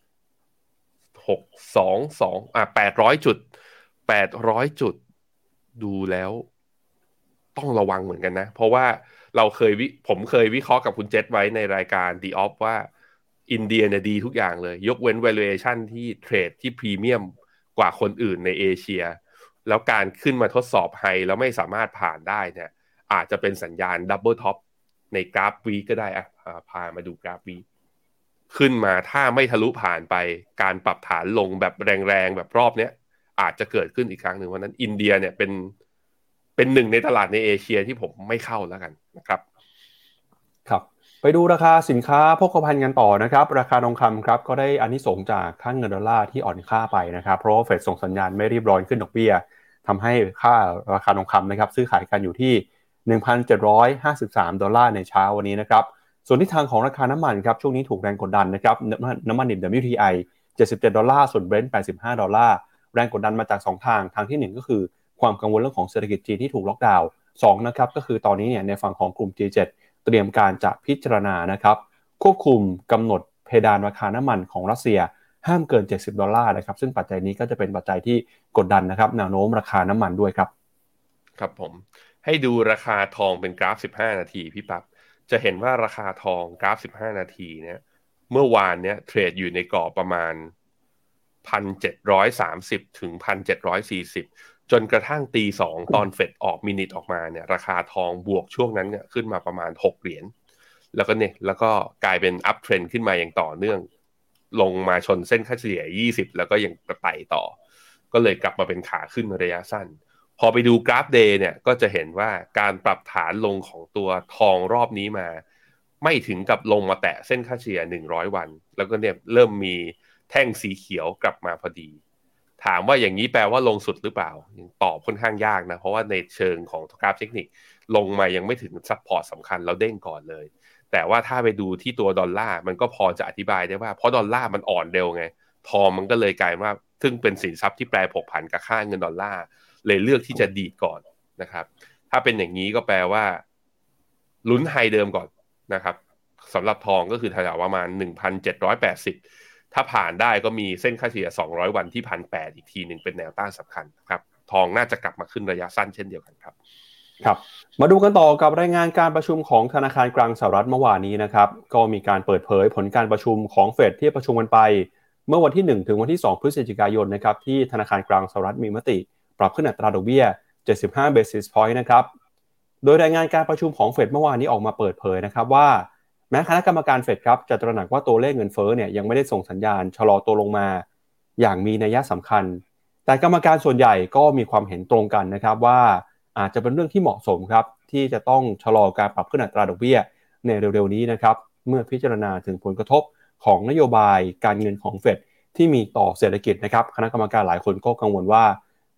หกสองสองอะแปดร้อยจุดแปดร้อยจุดดูแล้วต้องระวังเหมือนกันนะ เพราะว่าเราเคยวิผมเคยวิเคราะห์กับคุณเจษไว้ในรายการ The Off ว่าอินเดียเนี่ยดีทุกอย่างเลย ยกเว้น valuation ที่เทรดที่พรีเมียมกว่าคนอื่นในเอเชีย แล้วการขึ้นมาทดสอบ high แล้วไม่สามารถผ่านได้เนี่ยอาจจะเป็นสัญญาณ double top ในกราฟ week ก็ได้อะ พามาดูกราฟวีขึ้นมาถ้าไม่ทะลุผ่านไปการปรับฐานลงแบบแรงๆแบบรอบเนี้ยอาจจะเกิดขึ้นอีกครั้งหนึ่งวันนั้นอินเดียเนี่ยเป็นเป็นหนึ่งในตลาดในเอเชียที่ผมไม่เข้าแล้วกันนะครับครับ ไปดูราคาสินค้าโภคภัณฑ์กันต่อนะครับ ราคาทองคำครับก็ได้อานิสงส์จากค่าเงินดอลลาร์ที่อ่อนค่าไปนะครับ เพราะเฟดส่งสัญญาณไม่รีบร้อนขึ้นดอกเบี้ยทำให้ค่าราคาทองคำนะครับ ซื้อขายกันอยู่ที่ 1,753 ดอลลาร์ในเช้าวันนี้นะครับ ส่วนทิศทางของราคาน้ำมันครับช่วงนี้ถูกแรงกดดันนะครับน้ำมันดิบ WTI 77 ดอลลาร์ ส่วน Brent 85 ดอลลาร์ แรงกดดันมาจาก2ทางทางที่ 1 ก็คือความกังวลเรื่องของเศรษฐกิจจีนที่ถูกล็อกดาวน์2นะครับก็คือตอนนี้เนี่ยในฝั่งของกลุ่ม G7 เตรียมการจะพิจารณานะครับควบคุมกำหนดเพดานราคาน้ำมันของรัสเซียห้ามเกิน 70 ดอลลาร์นะครับซึ่งปัจจัยนี้ก็จะเป็นปัจจัยที่กดดันนะครับแนวโน้มราคาน้ำมันด้วยครับ ครับผมให้ดูราคาทองเป็นกราฟ 15 นาทีพี่ปับ๊บ จะเห็นว่าราคาทองกราฟ 15 นาทีเนี่ย เมื่อวานเนี้ยเทรดอยู่ในกรอบประมาณ 1,730 ถึง 1,740 จนกระทั่งตีสองตอนเฟดออกมินิทออกมาเนี่ย ราคาทองบวกช่วงนั้นเนี่ยขึ้นมาประมาณ 6 เหรียญแล้วก็เนี่ยแล้วก็กลายเป็น uptrend ขึ้นมาอย่างต่อเนื่อง ลงมาชนเส้นค่าเฉลี่ย 20 แล้วก็ยังไต่ต่อ ก็เลยกลับมาเป็นขาขึ้นระยะสั้น พอไปดูกราฟ day เนี่ยก็จะเห็นว่าการปรับฐานลงของตัวทองรอบนี้มา ไม่ถึงกับลงมาแตะเส้นค่าเฉลี่ย 100 วัน แล้วก็เนี่ยเริ่มมีแท่งสีเขียวกลับมาพอดี ถามว่าอย่างนี้แปลว่าลงสุดหรือเปล่ายังตอบค่อนข้างยากนะ เพราะว่าในเชิงของกราฟเทคนิคลงมายังไม่ถึง support สำคัญแล้วเด้งก่อนเลย แต่ว่าถ้าไปดูที่ตัวดอลลาร์มันก็พอจะอธิบายได้ว่าเพราะดอลลาร์มันอ่อนเร็วไง ทองมันก็เลยกลายว่า ซึ่งเป็นสินทรัพย์ที่แปรผกผันกับค่าเงินดอลลาร์เลยเลือกที่จะดีดก่อนนะครับ ถ้าเป็นอย่างนี้ก็แปลว่าลุ้น high เดิมก่อนนะครับสำหรับทองก็คือแถวประมาณ 1,780 ถ้าผ่านได้ก็มีเส้นค่าเฉลี่ย 200 วันที่พันแอีกทีหนึ่งเป็นแนวต้านสำคัญครับทองน่าจะกลับมาขึ้นระยะสั้นเช่นเดียวกันครับครับมาดูกันต่อกับรายงานการประชุมของธนาคารกลางสหรัฐเมื่อวานนี้นะครับ ก็มีการเปิดเผยผลการประชุมของเฟดที่ประชุมกันไป เมื่อวันที่ 1 ถึงวันที่ 2 พฤศจิกายนนะครับที่ธนาคารกลางสหรัฐมีมติ ปรับขึ้นอัตราดอกเบี้ย 75 basis point นะครับโดยรายงานการประชุมของเฟดเมื่อวานนี้ออกมาเปิดเผยนะครับว่าแม้คณะกรรมการเฟดครับจะตระหนักว่าตัวเลขเงินเฟ้อเนี่ยยังไม่ได้ส่งสัญญาณชะลอตัวลงมา อย่างมีนัยสำคัญ แต่กรรมการส่วนใหญ่ก็มีความเห็นตรงกันนะครับว่าอาจจะเป็นเรื่องที่เหมาะสมครับที่จะต้องชะลอการปรับขึ้นอัตราดอกเบี้ยในเร็วๆนี้นะครับเมื่อพิจารณาถึงผลกระทบ ของนโยบายการเงินของเฟดที่มีต่อเศรษฐกิจนะครับ คณะกรรมการหลายคนก็กังวลว่า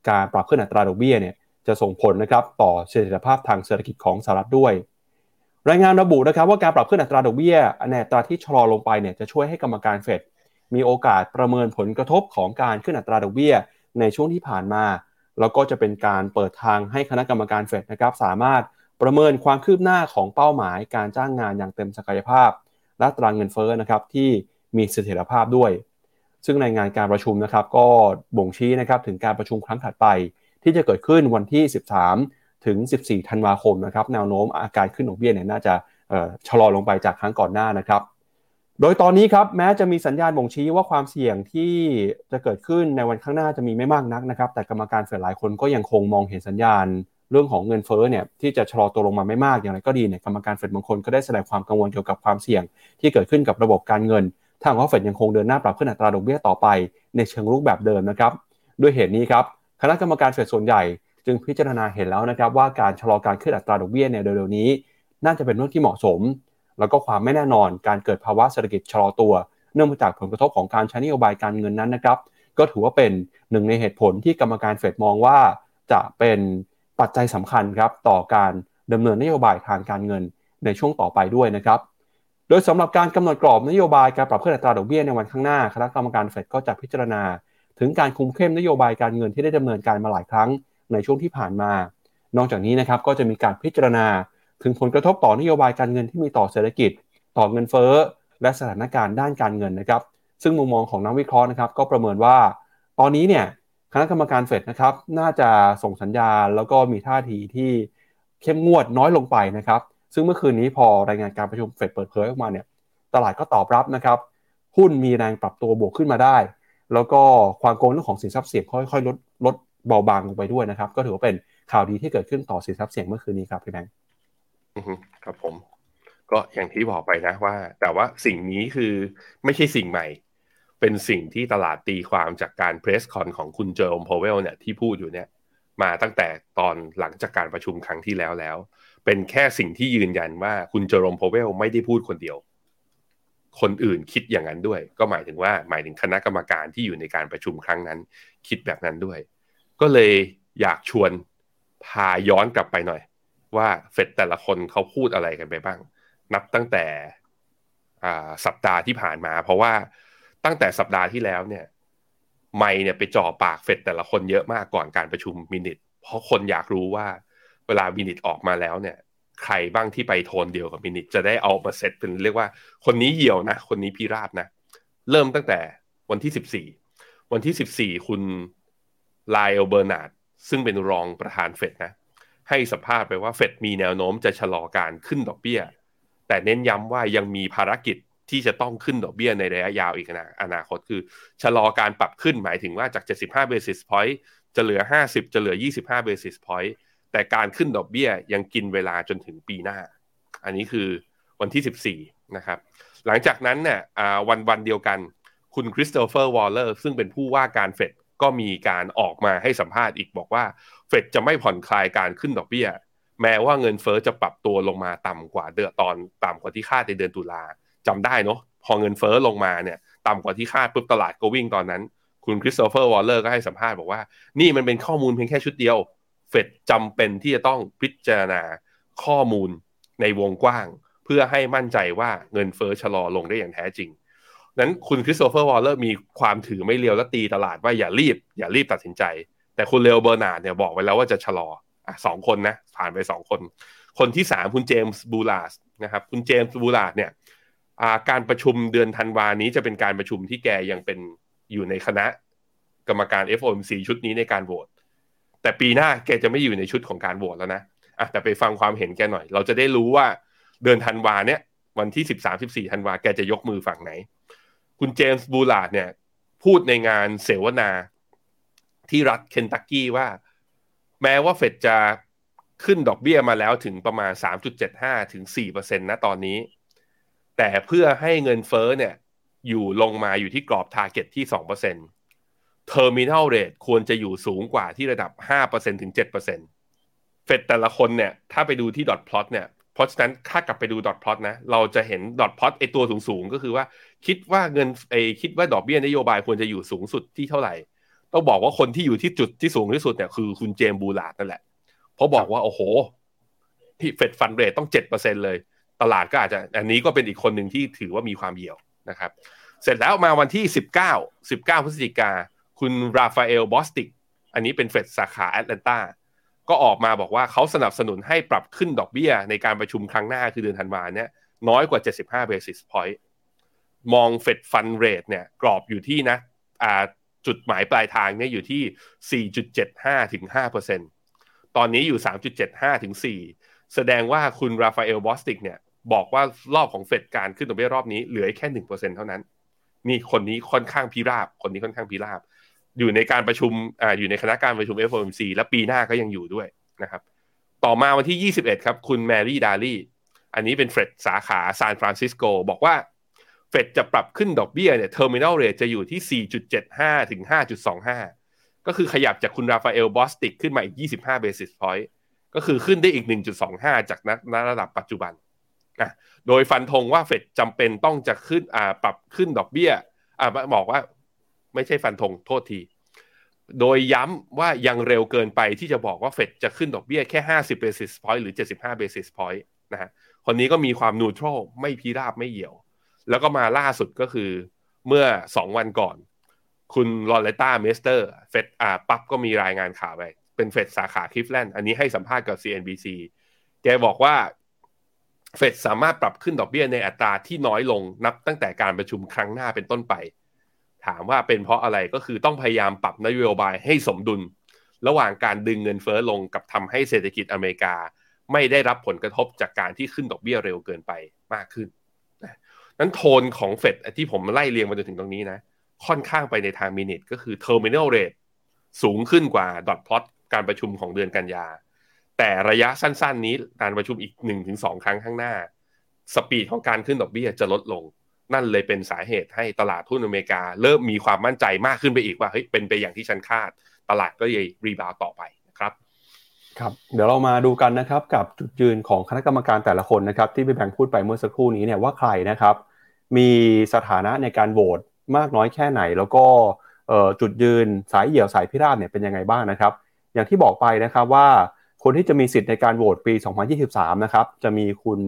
การปรับขึ้นอัตราดอกเบี้ยเนี่ยจะส่งผลนะครับต่อเสถียรภาพทางเศรษฐกิจของสหรัฐด้วย รายงานระบุนะครับว่าการปรับขึ้นอัตราดอกเบี้ยในอัตราที่ชะลอลงไปเนี่ยจะช่วยให้กรรมการเฟดมีโอกาสประเมินผลกระทบของการขึ้นอัตราดอกเบี้ย ในช่วงที่ผ่านมา แล้วก็จะเป็นการเปิดทางให้คณะกรรมการเฟดนะครับสามารถประเมินความคืบหน้าของเป้าหมายการจ้างงานอย่างเต็มศักยภาพ และตรางเงินเฟ้อนะครับที่มีเสถียรภาพด้วย ซึ่งในงานการประชุมนะครับก็บ่งชี้นะครับถึงการประชุมครั้งถัดไป ที่จะเกิดขึ้นวันที่ 13 ถึง 14 ธันวาคมนะครับแนวโน้มอาการขึ้นดอกเบี้ยเนี่ยน่าจะชะลอลงไปจากครั้งก่อนหน้านะครับโดยตอนนี้ครับแม้จะมีสัญญาณบ่งชี้ว่าความเสี่ยงที่จะเกิดขึ้นในวันข้างหน้าจะมีไม่มากนักนะครับ แต่กรรมการเฟดหลายคนก็ยังคงมองเห็นสัญญาณ เรื่องของเงินเฟ้อเนี่ยที่จะชะลอตัวลงมาไม่มากอย่างไรก็ดีเนี่ยกรรมการเฟดบางคนก็ได้แสดงความกังวลเกี่ยวกับความเสี่ยง ที่เกิดขึ้นกับระบบการเงินทางว่าเฟดยังคงเดินหน้าปรับขึ้นอัตราดอกเบี้ยต่อไป ในเชิงรูปแบบเดิมนะครับด้วยเหตุนี้ครับคณะกรรมการเฟดส่วนใหญ่ จึงพิจารณาเห็นแล้วนะครับว่าการชะลอการขึ้นอัตราดอกเบี้ยในเร็วๆนี้ น่าจะเป็นเรื่องที่เหมาะสม แล้วก็ความไม่แน่นอนการเกิดภาวะเศรษฐกิจชะลอตัว เนื่องมาจากผลกระทบของการใช้นโยบายการเงินนั้นนะครับก็ถือว่าเป็นหนึ่งในเหตุผลที่กรรมการเฟดมองว่าจะเป็น ปัจจัยสำคัญครับต่อการดำเนินนโยบายทางการเงินในช่วงต่อไปด้วยนะครับ โดยสำหรับการกำหนดกรอบนโยบายการปรับขึ้นอัตราดอกเบี้ยในวันข้างหน้าคณะกรรมการเฟดก็จะพิจารณา ถึงการคุมเข้มนโยบายการเงินที่ได้ดำเนินการมาหลายครั้งในช่วงที่ผ่านมา นอกจากนี้นะครับก็จะมีการพิจารณาถึงผลกระทบต่อนโยบายการเงินที่มีต่อเศรษฐกิจ ต่อเงินเฟ้อ และสถานการณ์ด้านการเงินนะครับ ซึ่งมุมมองของนักวิเคราะห์นะครับ ก็ประเมินว่า ตอนนี้เนี่ย คณะกรรมการเฟดนะครับน่าจะส่งสัญญาณ แล้วก็มีท่าทีที่เข้มงวดน้อยลงไปนะครับซึ่งเมื่อคืนนี้พอรายงานการประชุมเฟดเปิดเผยออกมาเนี่ยตลาดก็ตอบรับนะครับหุ้นมีแรงปรับตัวบวกขึ้นมาได้ แล้วก็ความกังวลเรื่องของสินทรัพย์เสี่ยงค่อยๆลดลดเบาบางลงไปด้วยนะครับ ก็ถือว่าเป็นข่าวดีที่เกิดขึ้นต่อสินทรัพย์เสี่ยงเมื่อคืนนี้ครับพี่แบงค์ครับผม ก็อย่างที่บอกไปนะว่า แต่ว่าสิ่งนี้คือไม่ใช่สิ่งใหม่ เป็นสิ่งที่ตลาดตีความจากการ press con ของคุณเจอโรมพาวเวลเนี่ยที่พูดอยู่เนี่ยมาตั้งแต่ตอนหลังจากการประชุมครั้งที่แล้วแล้ว เป็นแค่สิ่งที่ยืนยันว่าคุณเจอโรมพาวเวลไม่ได้พูดคนเดียว คนอื่นคิดอย่างนั้นด้วย ก็หมายถึงว่าหมายถึงคณะกรรมการที่อยู่ในการประชุมครั้งนั้น คิดแบบนั้นด้วย ก็เลยอยากชวนพาย้อนกลับไปหน่อย ว่าเฟดแต่ละคนเขาพูดอะไรกันไปบ้าง นับตั้งแต่สัปดาห์ที่ผ่านมา เพราะว่า ตั้งแต่สัปดาห์ที่แล้วเนี่ยไม่เนี่ยไปจ่อปากเฟดแต่ละคนเยอะมากก่อนการประชุม minutes เพราะคนอยากรู้ว่าเวลา minutes ออกมาแล้วเนี่ย ใครบ้างที่ไปโทนเดียวกับ minutes จะได้เอามาเซตเป็นเรียกว่า คนนี้เหี่ยวนะ คนนี้พิราบนะ เริ่มตั้งแต่วันที่สิบสี่วันที่สิบสี่คุณไลเอลเบอร์นาร์ดซึ่งเป็นรองประธานเฟดนะ ให้สัมภาษณ์ไปว่าเฟดมีแนวโน้มจะชะลอการขึ้นดอกเบี้ย แต่เน้นย้ำว่ายังมีภารกิจ ที่จะต้องขึ้นดอกเบี้ยในระยะยาวอีกนะอนาคตคือชะลอการปรับขึ้นหมายถึงว่าจาก 75 basis point จะเหลือ 50 จะเหลือ 25 basis point แต่การขึ้นดอกเบี้ยยังกินเวลาจนถึงปีหน้า อันนี้คือวันที่ 14 นะครับ หลังจากนั้นเนี่ยวันวันเดียวกันคุณคริสโตเฟอร์วอลเลอร์ซึ่งเป็นผู้ว่าการเฟดก็มีการออกมาให้สัมภาษณ์อีกบอกว่าเฟดจะไม่ผ่อนคลายการขึ้นดอกเบี้ย แม้ว่าเงินเฟ้อจะปรับตัวลงมาต่ำกว่าเดือนก่อนต่ำกว่าที่คาดในเดือนตุลา จำได้เนาะพอเงินเฟ้อลงมาเนี่ยต่ำกว่าที่คาดปุ๊บตลาดก็วิ่งตอนนั้น คุณคริสโตเฟอร์วอลเลอร์ก็ให้สัมภาษณ์บอกว่า นี่มันเป็นข้อมูลเพียงแค่ชุดเดียว เฟดจำเป็นที่จะต้องพิจารณาข้อมูลในวงกว้าง เพื่อให้มั่นใจว่าเงินเฟ้อชะลอลงได้อย่างแท้จริง นั้นคุณคริสโตเฟอร์วอลเลอร์มีความถือไม้เรียวและตีตลาดว่าอย่ารีบ อย่ารีบตัดสินใจ แต่คุณเลโอเบอร์นาร์ดเนี่ยบอกไว้แล้วว่าจะชะลออะสองคนนะผ่านไปสองคน คนที่สามคุณเจมส์บูลาสนะครับคุณเจมส์บูลาสเนี่ย การประชุมเดือนธันวานี้จะเป็นการประชุมที่แกยังเป็นอยู่ในคณะกรรมการ FOMC ชุดนี้ในการโหวตแต่ปีหน้าแกจะไม่อยู่ในชุดของการโหวตแล้วนะอะแต่ไปฟังความเห็นแกหน่อย เราจะได้รู้ว่าเดือนธันวาเนี่ย วันที่สิบสามสิบสี่ธันวาแกจะยกมือฝั่งไหน คุณเจมส์บูลาดเนี่ย พูดในงานเสวนาที่รัฐเคนตักกี้ว่า แม้ว่าเฟดจะขึ้นดอกเบี้ยมาแล้วถึงประมาณ 3.75 ถึง4%นะตอนนี้ แต่เพื่อให้เงินเฟ้อเนี่ย อยู่ลงมาอยู่ที่กรอบทาร์เก็ตที่2% Terminal Rate ควรจะอยู่สูงกว่าที่ระดับ5%ถึง7%เปอร์เซ็นต์เฟดแต่ละคนเนี่ย ถ้าไปดูที่ดอทพลอตเนี่ยเพราะฉะนั้นถ้ากลับไปดูดอทพลอตนะ เราจะเห็นดอทพลอตไอตัวสูงๆก็คือว่า คิดว่าเงินไอคิดว่าดอกเบี้ยนโยบายควรจะอยู่สูงสุดที่เท่าไหร่ ต้องบอกว่าคนที่อยู่ที่จุดที่สูงที่สุดเนี่ยคือคุณเจมส์บูลลาร์ดนั่นแหละ เพราะบอกว่าโอ้โหที่ Fed Funds Rate ต้องเจ็ดเปอร์เซ็นต์เลย ตลาดก็อาจจะอันนี้ก็เป็นอีกคนหนึ่งที่ถือว่ามีความเหี่ยวนะครับ เสร็จแล้วมาวันที่สิบเก้าสิบเก้าพฤศจิกา คุณราฟาเอลบอสติก อันนี้เป็นเฟดสาขาแอตแลนตาก็ออกมาบอกว่าเขาสนับสนุนให้ปรับขึ้นดอกเบี้ยในการประชุมครั้งหน้าคือเดือนธันวาเนี่ยน้อยกว่า 75 basis point มอง Fed Funds Rate เนี่ยกรอบอยู่ที่นะจุดหมายปลายทางเนี่ยอยู่ที่ 4.75ถึง5%ตอนนี้อยู่ 3.75ถึง4แสดงว่าคุณราฟาเอลบอสติกเนี่ย บอกว่ารอบของเฟดการขึ้นดอกเบี้ยรอบนี้เหลือแค่1%เปอร์เซ็นต์เท่านั้น นี่คนนี้ค่อนข้างพิราบ คนนี้ค่อนข้างพิราบ อยู่ในการประชุมอ่าอยู่ในคณะการประชุม FOMC และปีหน้าก็ยังอยู่ด้วยนะครับต่อมาวันที่ 21 ครับ คุณแมรี่ดาลี่อันนี้เป็นเฟดสาขาซานฟรานซิสโกบอกว่าเฟดจะปรับขึ้นดอกเบี้ยเนี่ย terminal rate จะอยู่ที่ 4.75 ถึง 5.25 ก็คือขยับจากคุณราฟาเอลบอสติกขึ้นมาอีก 25 basis point ก็คือขึ้นได้อีก 1.25 จากณระดับปัจจุบัน นะโดยฟันธงว่าเฟดจำเป็นต้องจะขึ้นอ่าปรับขึ้นดอกเบี้ยอ่าบอกว่าไม่ใช่ฟันธงโทษที โดยย้ำว่ายังเร็วเกินไปที่จะบอกว่าเฟดจะขึ้นดอกเบี้ยแค่ 50 basis point หรือ 75 basis point นะฮะคนนี้ก็มีความ neutral ไม่พีราบไม่เหี่ยว แล้วก็มาล่าสุดก็คือเมื่อ 2 วันก่อน คุณลอเรต้าเมสเตอร์เฟดอ่าปั๊บก็มีรายงานข่าวไป เป็นเฟดสาขาคลิฟแลนด์อันนี้ให้สัมภาษณ์กับ CNBC แกบอกว่า เฟดสามารถปรับขึ้นดอกเบี้ยในอัตราที่น้อยลงนับตั้งแต่การประชุมครั้งหน้าเป็นต้นไป ถามว่าเป็นเพราะอะไรก็คือต้องพยายามปรับนโยบายให้สมดุล ระหว่างการดึงเงินเฟ้อลงกับทำให้เศรษฐกิจอเมริกา ไม่ได้รับผลกระทบจากการที่ขึ้นดอกเบี้ยเร็วเกินไปมากขึ้นนั้นโทนของเฟดที่ผมไล่เรียงมาจนถึงตรงนี้นะ ค่อนข้างไปในทางมินิทก็คือ terminal rate สูงขึ้นกว่าดอทพลอตการประชุมของเดือนกันยา แต่ระยะสั้น ๆ นี้การประชุมอีกหนึ่งถึงสองครั้งข้างหน้า สปีดของการขึ้นดอกเบี้ยจะลดลง นั่นเลยเป็นสาเหตุให้ตลาดทุนอเมริกา เริ่มมีความมั่นใจมากขึ้นไปอีกว่าเฮ้ยเป็นไปอย่างที่ฉันคาด ตลาดก็ยัง rebound ต่อไปนะครับครับเดี๋ยวเรามาดูกันนะครับกับจุดยืนของคณะกรรมการแต่ละคนนะครับที่พี่แบงค์พูดไปเมื่อสักครู่นี้เนี่ยว่าใครนะครับ มีสถานะในการโหวตมากน้อยแค่ไหน แล้วก็จุดยืนสายเหี่ยวสายพิราบเนี่ยเป็นยังไงบ้างนะครับ อย่างที่บอกไปนะครับว่า คนที่จะมีสิทธิ์ในการโหวตปี 2023 นะครับ จะมีคุณ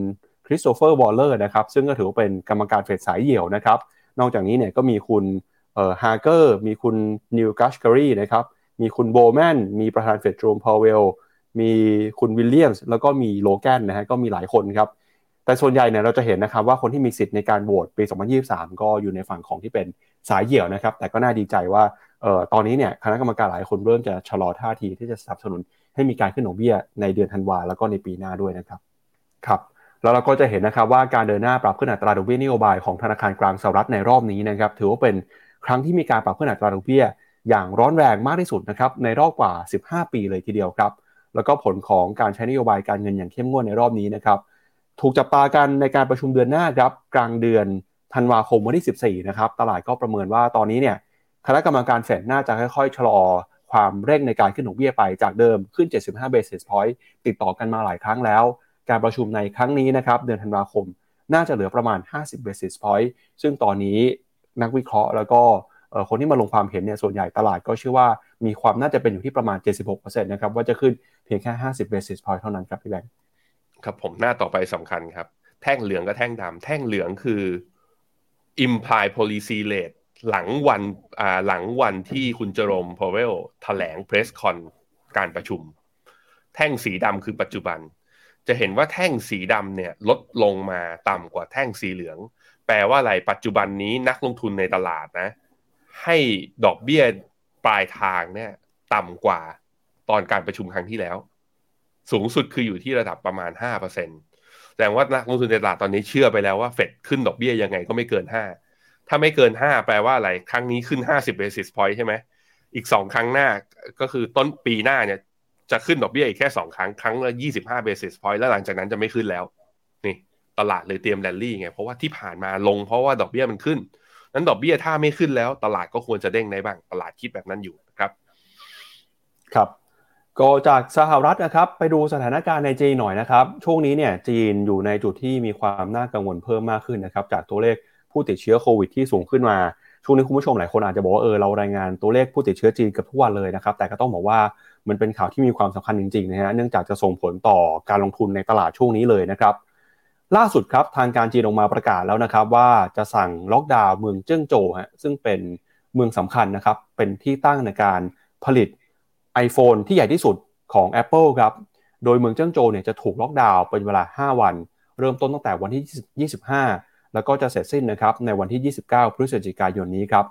คริสโตเฟอร์วอลเลอร์นะครับ ซึ่งก็ถือว่าเป็นกรรมการเฟดสายเหี่ยวนะครับ นอกจากนี้เนี่ยก็มีคุณเอ่อฮาร์เกอร์ มีคุณนีลแคชคารีนะครับ มีคุณโบแมน มีประธานเฟดเจอโรมพาวเวล มีคุณวิลเลียมส์ แล้วก็มีโลแกนนะฮะ ก็มีหลายคนครับ แต่ส่วนใหญ่เนี่ยเราจะเห็นนะครับว่าคนที่มีสิทธิ์ในการโหวตปี 2023 ก็อยู่ในฝั่งของที่เป็นสายเหี่ยวนะครับ แต่ก็น่าดีใจว่าเอ่อตอนนี้เนี่ยคณะกรรมการหลายคนเริ่มจะชะลอท่าทีที่จะสนับสนุน ให้มีการขึ้นดอกเบี้ยในเดือนธันวาแล้วก็ในปีหน้าด้วยนะครับครับแล้วเราก็จะเห็นนะครับว่าการเดินหน้าปรับขึ้นอัตราดอกเบี้ยนโยบายของธนาคารกลางสหรัฐในรอบนี้นะครับถือว่าเป็นครั้งที่มีการปรับขึ้นอัตราดอกเบี้ย อย่างร้อนแรงมากที่สุดนะครับในรอบกว่า 15 ปีเลยทีเดียวครับแล้วก็ผลของการใช้นโยบายการเงินอย่างเข้มงวดในรอบนี้นะครับถูกจับตากันในการประชุมเดือนหน้าครับกลางเดือนธันวาคมวันที่ 14 นะครับตลาดก็ประเมินว่าตอนนี้เนี่ยคณะกรรมการเฟดน่าจะค่อยๆชะลอ ความเร่งในการขึ้นดอกเบี้ยไปจากเดิมขึ้น 75 basis point ติดต่อกันมาหลายครั้งแล้ว การประชุมในครั้งนี้นะครับเดือนธันวาคม น่าจะเหลือประมาณ 50 basis point ซึ่งตอนนี้นักวิเคราะห์แล้วก็คนที่มาลงความเห็นเนี่ยส่วนใหญ่ตลาดก็เชื่อว่ามีความน่าจะเป็นอยู่ที่ประมาณ 76%นะครับว่าจะขึ้นเพียงแค่ 50 basis point เท่านั้นครับพี่แบงค์ครับผมหน้าต่อไปสำคัญครับ แท่งเหลืองกับแท่งดำแท่งเหลืองคือ implied policy rate หลังวันหลังวันที่คุณเจอรมพาวเวลแถลงเพรสคอนการประชุม แท่งสีดำคือปัจจุบัน จะเห็นว่าแท่งสีดำเนี่ยลดลงมาต่ำกว่าแท่งสีเหลือง แปลว่าอะไรปัจจุบันนี้นักลงทุนในตลาดนะ ให้ดอกเบี้ยปลายทางเนี่ยต่ำกว่าตอนการประชุมครั้งที่แล้ว สูงสุดคืออยู่ที่ระดับประมาณ5%แต่ว่านักลงทุนในตลาดตอนนี้เชื่อไปแล้วว่าเฟดขึ้นดอกเบี้ยยังไงก็ไม่เกิน5 ถ้าไม่เกินห้าแปลว่าอะไร ครั้งนี้ขึ้นห้าสิบ basis point ใช่ไหม อีกสองครั้งหน้าก็คือต้นปีหน้าเนี่ย จะขึ้นดอกเบี้ยอีกแค่สองครั้ง ครั้งละยี่สิบห้า basis point แล้วหลังจากนั้นจะไม่ขึ้นแล้ว นี่ตลาดเลยเตรียมแรลลี่ไง เพราะว่าที่ผ่านมาลงเพราะว่าดอกเบี้ยมันขึ้น นั้นดอกเบี้ยถ้าไม่ขึ้นแล้ว ตลาดก็ควรจะเด้งได้บ้าง ตลาดคิดแบบนั้นอยู่ครับ ครับก็จากสหรัฐนะครับไปดูสถานการณ์ในจีนหน่อยนะครับ ช่วงนี้เนี่ยจีนอยู่ในจุดที่มีความน่ากังวลเพิ่มมากขึ้นนะครับ จากตัวเลข ผู้ติดเชื้อโควิดที่สูงขึ้นมา ช่วงนี้คุณผู้ชมหลายคนอาจจะบอกว่าเออเรารายงานตัวเลขผู้ติดเชื้อจีนกับทุกวันเลยนะครับแต่ก็ต้องบอกว่ามันเป็นข่าวที่มีความสำคัญจริงๆนะฮะเนื่องจากจะส่งผลต่อการลงทุนในตลาดช่วงนี้เลยนะครับล่าสุดครับทางการจีนออกมาประกาศแล้วนะครับว่าจะสั่งล็อกดาวน์เมืองเจิ้งโจวฮะซึ่งเป็นเมืองสำคัญนะครับเป็นที่ตั้งในการผลิต iPhone ที่ใหญ่ที่สุดของ Apple ครับโดยเมืองเจิ้งโจวเนี่ยจะถูกล็อกดาวน์เป็นเวลา 5 วัน เริ่มต้นตั้งแต่วันที่ 25 แล้วก็จะเสร็จสิ้นนะครับในวันที่ 29 พฤศจิกายนนี้ครับ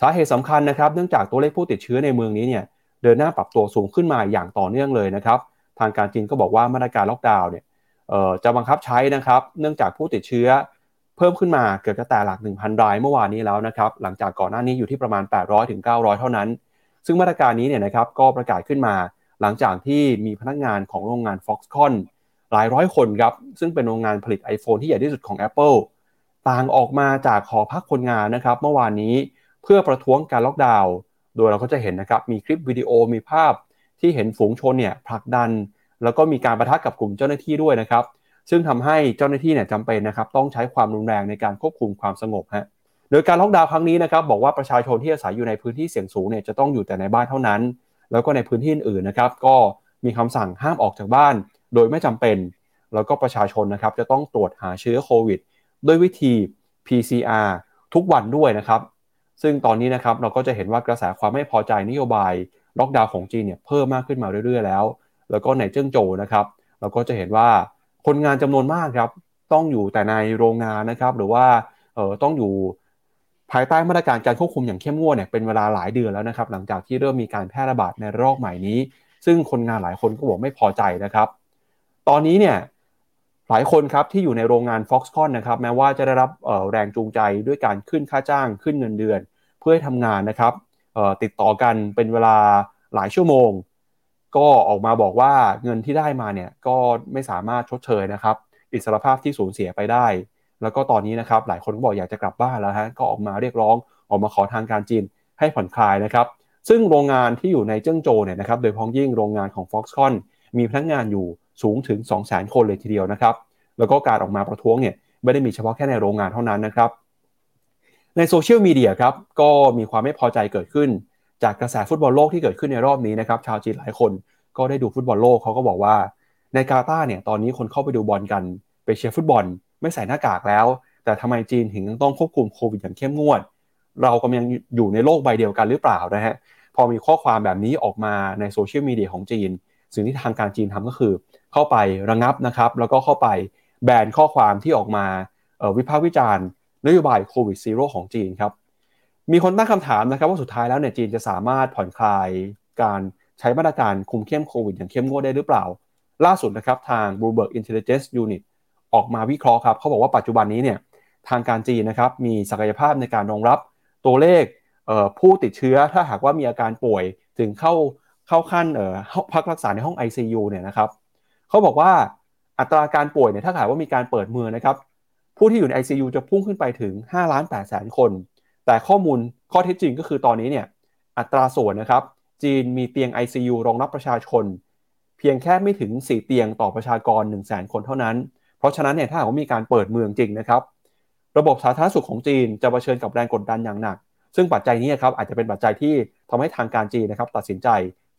สาเหตุสำคัญนะครับเนื่องจากตัวเลขผู้ติดเชื้อในเมืองนี้เนี่ยเดินหน้าปรับตัวสูงขึ้นมาอย่างต่อเนื่องเลยนะครับทางการจีนก็บอกว่ามาตรการล็อกดาวน์เนี่ยจะบังคับใช้นะครับเนื่องจากผู้ติดเชื้อเพิ่มขึ้นมาเกือบจะแต่หลัก 1,000 รายเมื่อวานนี้แล้วนะครับหลังจากก่อนหน้านี้อยู่ที่ประมาณ 800ถึง900 เท่านั้น ซึ่งมาตรการนี้เนี่ยนะครับก็ประกาศขึ้นมา หลังจากที่มีพนักงานของโรงงาน Foxconn หลายร้อยคนครับซึ่งเป็นโรงงานผลิต iPhone ที่ใหญ่ที่สุดของ Apple ต่างออกมาจากหอพักคนงานนะครับ เมื่อวานนี้เพื่อประท้วงการล็อกดาวน์โดยเราก็จะเห็นนะครับมีคลิปวิดีโอมีภาพที่เห็นฝูงชนเนี่ยผลักดัน แล้วก็มีการประทะกับกลุ่มเจ้าหน้าที่ด้วยนะครับ ซึ่งทำให้เจ้าหน้าที่เนี่ยจำเป็นนะครับต้องใช้ความรุนแรงในการควบคุมความสงบฮะโดยการล็อกดาวน์ครั้งนี้นะครับบอกว่าประชาชนที่อาศัยอยู่ในพื้นที่เสี่ยงสูงเนี่ยจะต้องอยู่แต่ในบ้านเท่านั้น แล้วก็ในพื้นที่อื่นนะครับก็มีคำสั่งห้ามออกจากบ้าน โดยไม่จำเป็น แล้วก็ประชาชนนะครับจะต้องตรวจหาเชื้อโควิด ด้วยวิธี PCR ทุกวันด้วยนะครับ ซึ่งตอนนี้นะครับเราก็จะเห็นว่ากระแสความไม่พอใจนโยบายล็อกดาวน์ของจีนเนี่ยเพิ่มมากขึ้นมาเรื่อยๆแล้ว แล้วก็ในเจิ้งโจนะครับ เราก็จะเห็นว่าคนงานจำนวนมากครับต้องอยู่แต่ในโรงงานนะครับ หรือว่าเออต้องอยู่ภายใต้มาตรการการควบคุมอย่างเข้มงวดเนี่ยเป็นเวลาหลายเดือนแล้วนะครับ หลังจากที่เริ่มมีการแพร่ระบาดในรอบใหม่นี้ ซึ่งคนงานหลายคนก็บอกไม่พอใจนะครับ ตอนนี้เนี่ย หลายคนครับที่อยู่ในโรงงาน Foxconn นะครับแม้ว่าจะได้รับแรงจูงใจด้วยการขึ้นค่าจ้างขึ้นเงินเดือน เพื่อให้ทำงานนะครับติดต่อกันเป็นเวลาหลายชั่วโมง ก็ออกมาบอกว่าเงินที่ได้มาเนี่ยก็ไม่สามารถชดเชยนะครับ อิสรภาพที่สูญเสียไปได้ แล้วก็ตอนนี้นะครับหลายคนก็บอกอยากจะกลับบ้านแล้วฮะก็ออกมาเรียกร้องออกมาขอทางการจีนให้ผ่อนคลายนะครับ ซึ่งโรงงานที่อยู่ในเจิ้งโจเนี่ยนะครับโดยพ้องยิ่งโรงงานของ Foxconn มีพนักงานอยู่ สูงถึง 200,000 คนเลยทีเดียวนะครับ แล้วก็การออกมาประท้วงเนี่ยไม่ได้มีเฉพาะแค่ในโรงงานเท่านั้นนะครับ ในโซเชียลมีเดียครับก็มีความไม่พอใจเกิดขึ้น จากกระแสฟุตบอลโลกที่เกิดขึ้นในรอบนี้นะครับชาวจีนหลายคนก็ได้ดูฟุตบอลโลกเขาก็บอกว่า ในกาตาร์เนี่ยตอนนี้คนเข้าไปดูบอลกันไปเชียร์ฟุตบอล ไม่ใส่หน้ากากแล้ว แต่ทำไมจีนถึงต้องควบคุมโควิดอย่างเข้มงวด เรากำลังอยู่ในโลกใบเดียวกันหรือเปล่านะฮะพอมีข้อความแบบนี้ออกมาในโซเชียลมีเดียของจีน สิ่งที่ทางการจีนทำก็คือ เข้าไประงับนะครับ แล้วก็เข้าไปแบนข้อความที่ออกมาวิพากษ์วิจารณ์นโยบายโควิด Zero ของจีนครับ มีคนตั้งคำถามนะครับว่าสุดท้ายแล้วเนี่ยจีนจะสามารถผ่อนคลายการใช้มาตรการคุมเข้มโควิดอย่างเข้มงวดได้หรือเปล่า ล่าสุดนะครับทาง Bloomberg Intelligence Unit ออกมาวิเคราะห์ครับเขาบอกว่าปัจจุบันนี้เนี่ยทางการจีนนะครับมีศักยภาพในการรองรับตัวเลขผู้ติดเชื้อถ้าหากว่ามีอาการป่วยถึงเข้าเข้าขั้นพักรักษาในห้อง ICU เนี่ยนะครับ เขาบอกว่าอัตราการป่วยเนี่ยถ้าหากว่ามีการเปิดเมืองนะครับ ผู้ที่อยู่ใน ICU จะพุ่งขึ้นไปถึง5ล้าน8แสนคน แต่ข้อมูลข้อเท็จจริงก็คือตอนนี้เนี่ยอัตราส่วนนะครับ จีนมีเตียง ICU รองรับประชาชน เพียงแค่ไม่ถึง 4 เตียงต่อประชากร 1 0 0 0 0แสนคนเท่านั้น เพราะฉะนั้นเนี่ยถ้าหากว่ามีการเปิดเมืองจริงนะครับ ระบบสาธารณสุขของจีนจะเผชิญกับแรงกดดันอย่างหนัก ซึ่งปัจจัยนี้ครับอาจจะเป็นปัจจัยที่ทำให้ทางการจีนนะครับตัดสินใจ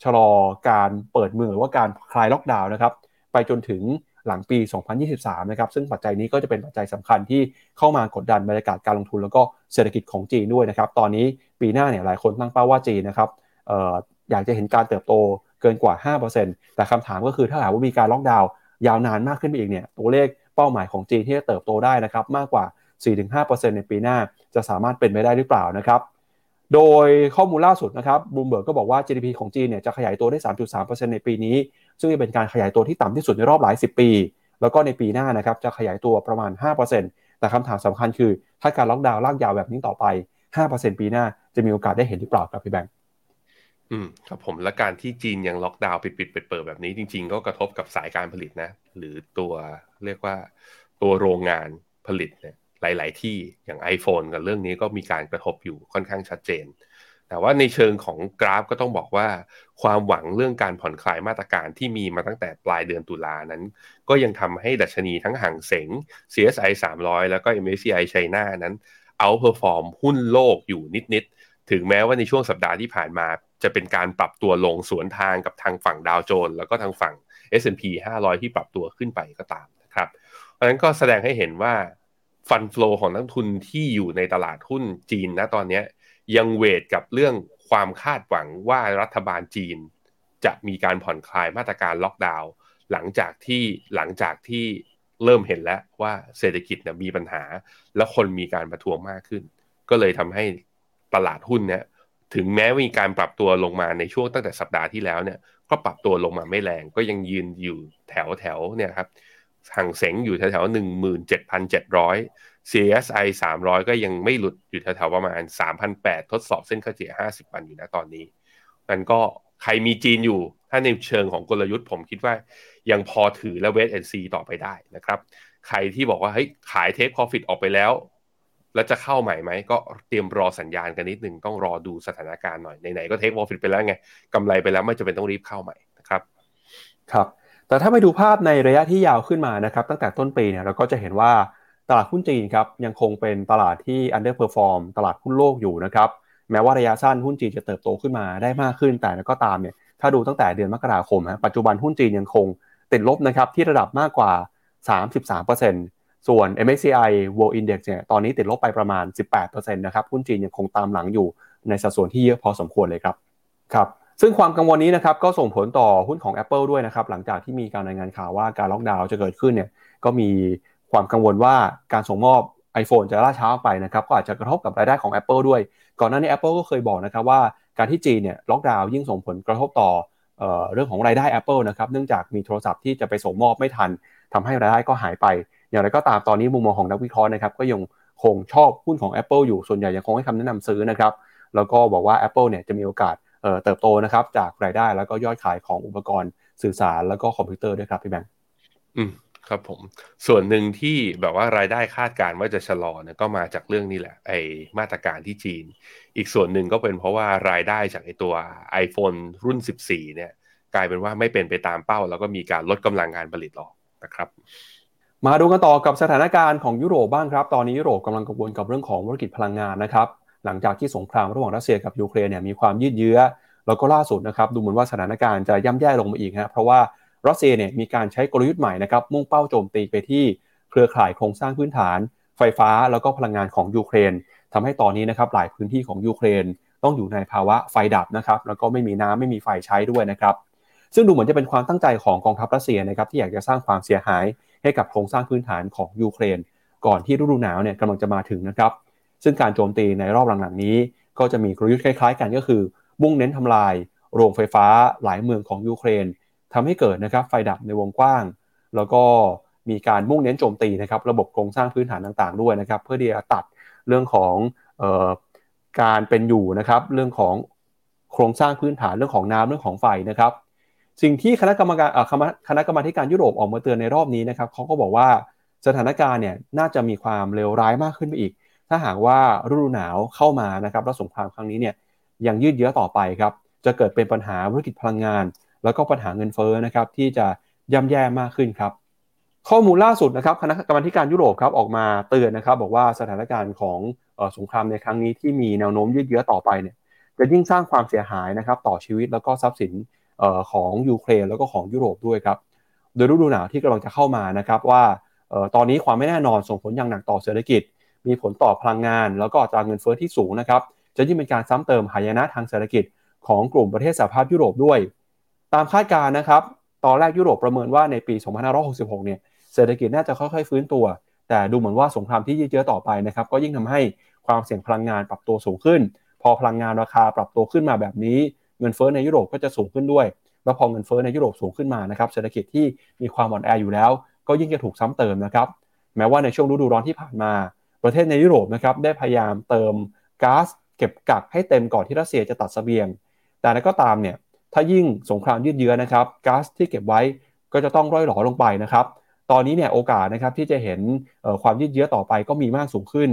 ชะลอการเปิดเมืองหรือว่าการคลายล็อกดาวน์นะครับ ไปจนถึงหลังปี 2023 นะครับ ซึ่งปัจจัยนี้ก็จะเป็นปัจจัยสำคัญที่เข้ามากดดันบรรยากาศการลงทุนแล้วก็เศรษฐกิจของจีนด้วยนะครับ ตอนนี้ปีหน้าเนี่ยหลายคนตั้งเป้าว่าจีนนะครับอออยากจะเห็นการเติบโตเกินกว่า 5%แต่คำถามก็คือถ้าหากว่ามีการล็อกดาวน์ยาวนานมากขึ้นไปอีกเนี่ย ตัวเลขเป้าหมายของจีนที่จะเติบโตได้นะครับมากกว่า 4-5%ในปีหน้าจะสามารถเป็นไปได้หรือเปล่านะครับ โดยข้อมูลล่าสุดนะครับบลูมเบิร์กก็บอกว่า GDP ของจีนเนี่ยจะขยายตัวได้ 3.3%ในปีนี้ ซึ่งจะเป็นการขยายตัวที่ต่ำที่สุดในรอบหลาย 10 ปี แล้วก็ในปีหน้านะครับจะขยายตัวประมาณ 5%แต่คำถามสำคัญคือ ถ้าการล็อกดาวน์ลากยาวแบบนี้ต่อไป 5%ปีหน้าจะมีโอกาสได้เห็นหรือเปล่าครับพี่แบงค์อืมครับผมและการที่จีนยังล็อกดาวน์ปิดปิดเปิดเปิดแบบนี้จริง ๆ ก็กระทบกับสายการผลิตนะ หรือตัวเรียกว่าตัวโรงงานผลิตเนี่ยหลาย ๆ ที่อย่าง iPhone กับเรื่องนี้ก็มีการกระทบอยู่ค่อนข้างชัดเจน แต่ว่าในเชิงของกราฟก็ต้องบอกว่า ความหวังเรื่องการผ่อนคลายมาตรการที่มีมาตั้งแต่ปลายเดือนตุลานั้น ก็ยังทำให้ดัชนีทั้งฮั่งเส็ง CSI 300 แล้วก็ MSCI China นั้น outperform หุ้นโลกอยู่นิด ๆ ถึงแม้ว่าในช่วงสัปดาห์ที่ผ่านมา จะเป็นการปรับตัวลงสวนทางกับทางฝั่งดาวโจนส์แล้วก็ทางฝั่ง S&P 500 ที่ปรับตัวขึ้นไปก็ตามนะครับเพราะฉะนั้นก็แสดงให้เห็นว่า fund flow ของนักลงทุนที่อยู่ในตลาดหุ้นจีนนะตอนนี้ ยังเวทกับเรื่องความคาดหวังว่ารัฐบาลจีน จะมีการผ่อนคลายมาตรการล็อกดาวน์หลังจากที่หลังจากที่เริ่มเห็นแล้วว่าเศรษฐกิจเนี่ยมีปัญหา และคนมีการประท้วงมากขึ้น ก็เลยทำให้ตลาดหุ้นเนี่ยถึงแม้มีการปรับตัวลงมาในช่วงตั้งแต่สัปดาห์ที่แล้วเนี่ยก็ปรับตัวลงมาไม่แรงก็ยังยืนอยู่แถวแถวเนี่ยครับห่างเสงอยู่แถวแถวหนึ่งหมื่นเจ็ดพันเจ็ดร้อย CSI 300 ก็ยังไม่หลุดอยู่แถวๆประมาณ3,008ทดสอบเส้นค่าเฉลี่ย 50 วันอยู่นะตอนนี้มันก็ใครมีจีนอยู่ ถ้าในเชิงของกลยุทธ์ผมคิดว่ายังพอถือและ wait and see ต่อไปได้นะครับ ใครที่บอกว่าเฮ้ยขาย take profit ออกไปแล้ว แล้วจะเข้าใหม่ไหม ก็เตรียมรอสัญญาณกันนิดนึงต้องรอดูสถานการณ์หน่อยไหนๆก็ take profit ไปแล้วไงกำไรไปแล้วไม่จำเป็นต้องรีบเข้าใหม่นะครับ ครับ แต่ถ้าไปดูภาพในระยะที่ยาวขึ้นมานะครับ ตั้งแต่ต้นปีเนี่ยเราก็จะเห็นว่า ตลาดหุ้นจีนครับยังคงเป็นตลาดที่ underperform ตลาดหุ้นโลกอยู่นะครับแม้ว่าระยะสั้นหุ้นจีนจะเติบโตขึ้นมาได้มากขึ้น แต่ก็ตามเนี่ยถ้าดูตั้งแต่เดือนมกราคมปัจจุบันหุ้นจีนยังคงติดลบนะครับที่ระดับมากกว่า 33%ส่วน MSCI World Index เนี่ยตอนนี้ติดลบไปประมาณ 18%นะครับหุ้นจีนยังคงตามหลังอยู่ในสัดส่วนที่เยอะพอสมควรเลยครับครับซึ่งความกังวลนี้นะครับก็ส่งผลต่อหุ้นของ Apple ด้วยนะครับหลังจากที่มีการรายงานข่าวว่าการล็อกดาวน์จะเกิดขึ้นเนี่ยก็มี ความกังวลว่าการส่งมอบ iPhone จะล่าช้าไปนะครับก็อาจจะกระทบกับรายได้ของ Apple ด้วย ก่อนหน้านี้ Apple ก็เคยบอกนะครับว่าการที่จีนเนี่ยล็อกดาวน์ยิ่งส่งผลกระทบต่อเออเรื่องของรายได้ Apple นะครับเนื่องจากมีโทรศัพท์ที่จะไปส่งมอบไม่ทันทำให้รายได้ก็หายไป อย่างไรก็ตามตอนนี้มุมมองของนักวิเคราะห์นะครับก็ยังคงชอบหุ้นของ Apple อยู่ส่วนใหญ่ยังคงให้คำแนะนำซื้อนะครับแล้วก็บอกว่า Apple เนี่ยจะมีโอกาสเติบโตนะครับจากรายได้แล้วก็ยอดขายของอุปกรณ์สื่อสารแล้วก็คอมพิวเตอร์ด้วยครับพี่แบงค์อืม ครับผมส่วนหนึ่งที่แบบว่ารายได้คาดการณ์ว่าจะชะลอเนี่ยก็มาจากเรื่องนี้แหละ ไอมาตรการที่จีน อีกส่วนหนึ่งก็เป็นเพราะว่ารายได้จากไอตัว iPhone รุ่น 14 เนี่ย กลายเป็นว่าไม่เป็นไปตามเป้า แล้วก็มีการลดกำลังงานผลิตออกนะครับ มาดูกันต่อกับสถานการณ์ของยุโรปบ้างครับ ตอนนี้ยุโรปกำลังกังวลกับเรื่องของธุรกิจพลังงานนะครับ หลังจากที่สงครามระหว่างรัสเซียกับยูเครนเนี่ยมีความยืดเยื้อ แล้วก็ล่าสุดนะครับดูเหมือนว่าสถานการณ์จะย่ำแย่ลงมาอีกฮะเพราะว่า รัสเซียเนี่ยมีการใช้กลยุทธ์ใหม่นะครับมุ่งเป้าโจมตีไปที่เครือข่ายโครงสร้างพื้นฐาน ไฟฟ้าแล้วก็พลังงานของยูเครนทำให้ตอนนี้นะครับหลายพื้นที่ของยูเครน ต้องอยู่ในภาวะไฟดับนะครับแล้วก็ไม่มีน้ำไม่มีไฟใช้ด้วยนะครับซึ่งดูเหมือนจะเป็นความตั้งใจของกองทัพรัสเซียนะครับที่อยากจะสร้างความเสียหายให้กับโครงสร้างพื้นฐานของยูเครน ก่อนที่ฤดูหนาวเนี่ยกำลังจะมาถึงนะครับซึ่งการโจมตีในรอบหลังๆนี้ ก็จะมีกลยุทธ์คล้ายๆ กันก็คือมุ่งเน้นทำลาย โรงไฟฟ้าหลายเมืองของยูเครน ทำให้เกิดนะครับไฟดับในวงกว้าง แล้วก็มีการมุ่งเน้นโจมตีนะครับระบบโครงสร้างพื้นฐานต่างๆด้วยนะครับ เพื่อที่จะตัดเรื่องของออการเป็นอยู่นะครับ เรื่องของโครงสร้างพื้นฐานเรื่องของน้ำเรื่องของไฟนะครับ สิ่งที่คณะกรรมการคณะกรรมาการยุโรปออกมาเตือนในรอบนี้นะครับเขาก็บอกว่าสถานการณ์เนี่ยน่าจะมีความเลวร้ายมากขึ้นไปอีก ถ้าหากว่าฤดูหนาวเข้ามานะครับแล้วสงครามครั้งนี้เนี่ยยังยืดเยื้อต่อไปครับจะเกิดเป็นปัญหาธุรกิจพลังงาน แล้วก็ปัญหาเงินเฟ้อนะครับที่จะย่ำแย่มากขึ้นครับ ข้อมูลล่าสุดนะครับคณะกรรมการยุโรปครับออกมาเตือนนะครับ บอกว่าสถานการณ์ของสงครามในครั้งนี้ที่มีแนวโน้มยืดเยื้อต่อไปเนี่ยจะยิ่งสร้างความเสียหายนะครับต่อชีวิตแล้วก็ทรัพย์สินของยูเครนแล้วก็ของยุโรปด้วยครับ โดยฤดูหนาวที่กำลังจะเข้ามานะครับว่าตอนนี้ความไม่แน่นอนส่งผลอย่างหนักต่อเศรษฐกิจ มีผลต่อพลังงาน แล้วก็อัตราเงินเฟ้อที่สูงนะครับจะยิ่งเป็นการซ้ำเติมหายนะทางเศรษฐกิจของกลุ่มประเทศสหภาพยุโรปด้วย ตามคาดการณ์นะครับ ตอนแรกยุโรปประเมินว่าในปี 2566 เนี่ย เศรษฐกิจน่าจะค่อยๆ ฟื้นตัว แต่ดูเหมือนว่าสงครามที่ยืดเยื้อต่อไปนะครับ ก็ยิ่งทำให้ความเสี่ยงพลังงานปรับตัวสูงขึ้น พอพลังงานราคาปรับตัวขึ้นมาแบบนี้ เงินเฟ้อในยุโรปก็จะสูงขึ้นด้วย แล้วพอเงินเฟ้อในยุโรปสูงขึ้นมานะครับ เศรษฐกิจที่มีความอ่อนแออยู่แล้ว ก็ยิ่งจะถูกซ้ำเติมนะครับ แม้ว่าในช่วงฤดูร้อนที่ผ่านมา ประเทศในยุโรปนะครับได้พยายามเติมก๊าซเก็บกักให้เต็มก่อนที่รัสเซียจะตัดสเสบียง แต่นั้นก็ตามเนี่ย ถ้ายิ่งสงครามยืดเยื้อนะครับก๊าซที่เก็บไว้ก็จะต้องร่อยหลอลงไปนะครับตอนนี้เนี่ยโอกาสนะครับที่จะเห็นความยืดเยื้อต่อไปก็มีมากสูงขึ้น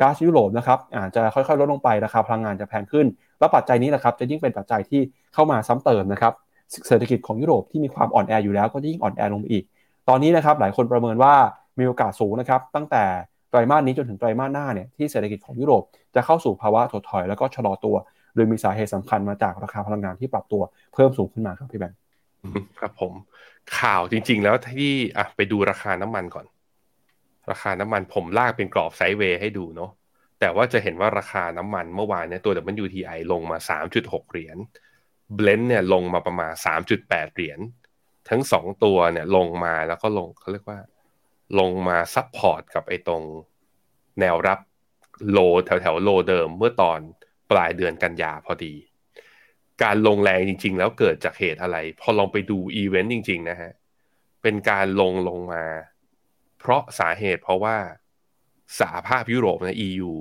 ก๊าซยุโรปนะครับอาจจะค่อยๆลดลงไปราคาพลังงานจะแพงขึ้น แล้วปัจจัยนี้นะครับจะยิ่งเป็นปัจจัยที่เข้ามาซ้ำเติมนะครับเศรษฐกิจของยุโรปที่มีความอ่อนแออยู่แล้วก็ยิ่งอ่อนแอลงอีก ตอนนี้นะครับหลายคนประเมินว่ามีโอกาสสูงนะครับตั้งแต่ไตรมาสนี้จนถึงไตรมาสหน้าเนี่ยที่เศรษฐกิจของยุโรปจะเข้าสู่ภาวะถดถอยแล้วก็ชะลอตัว โดยมีสาเหตุสำคัญมาจากราคาพลังงานที่ปรับตัวเพิ่มสูงขึ้นมาครับพี่แบงค์ครับผมข่าวจริง ๆ แล้วที่อะไปดูราคาน้ำมันก่อน ราคาน้ำมันผมลากเป็นกรอบ sideway ให้ดูเนาะแต่ว่าจะเห็นว่าราคาน้ำมันเมื่อวานเนี่ยตัว WTI ลงมา 3.6 เหรียญ Brent เนี่ยลงมาประมาณ 3.8 เหรียญทั้งสองตัวเนี่ยลงมาแล้วก็ลงเขาเรียกว่า ลงมา support กับไอ้ตรงแนวรับ low แถวแถว low เดิมเมื่อตอน ปลายเดือนกันยาพอดี การลงแรงจริง ๆ แล้วเกิดจากเหตุอะไร พอลองไปดูอีเวนต์จริง ๆ นะฮะ เป็นการลงลงมา เพราะสาเหตุเพราะว่าสหภาพยุโรปนะ EU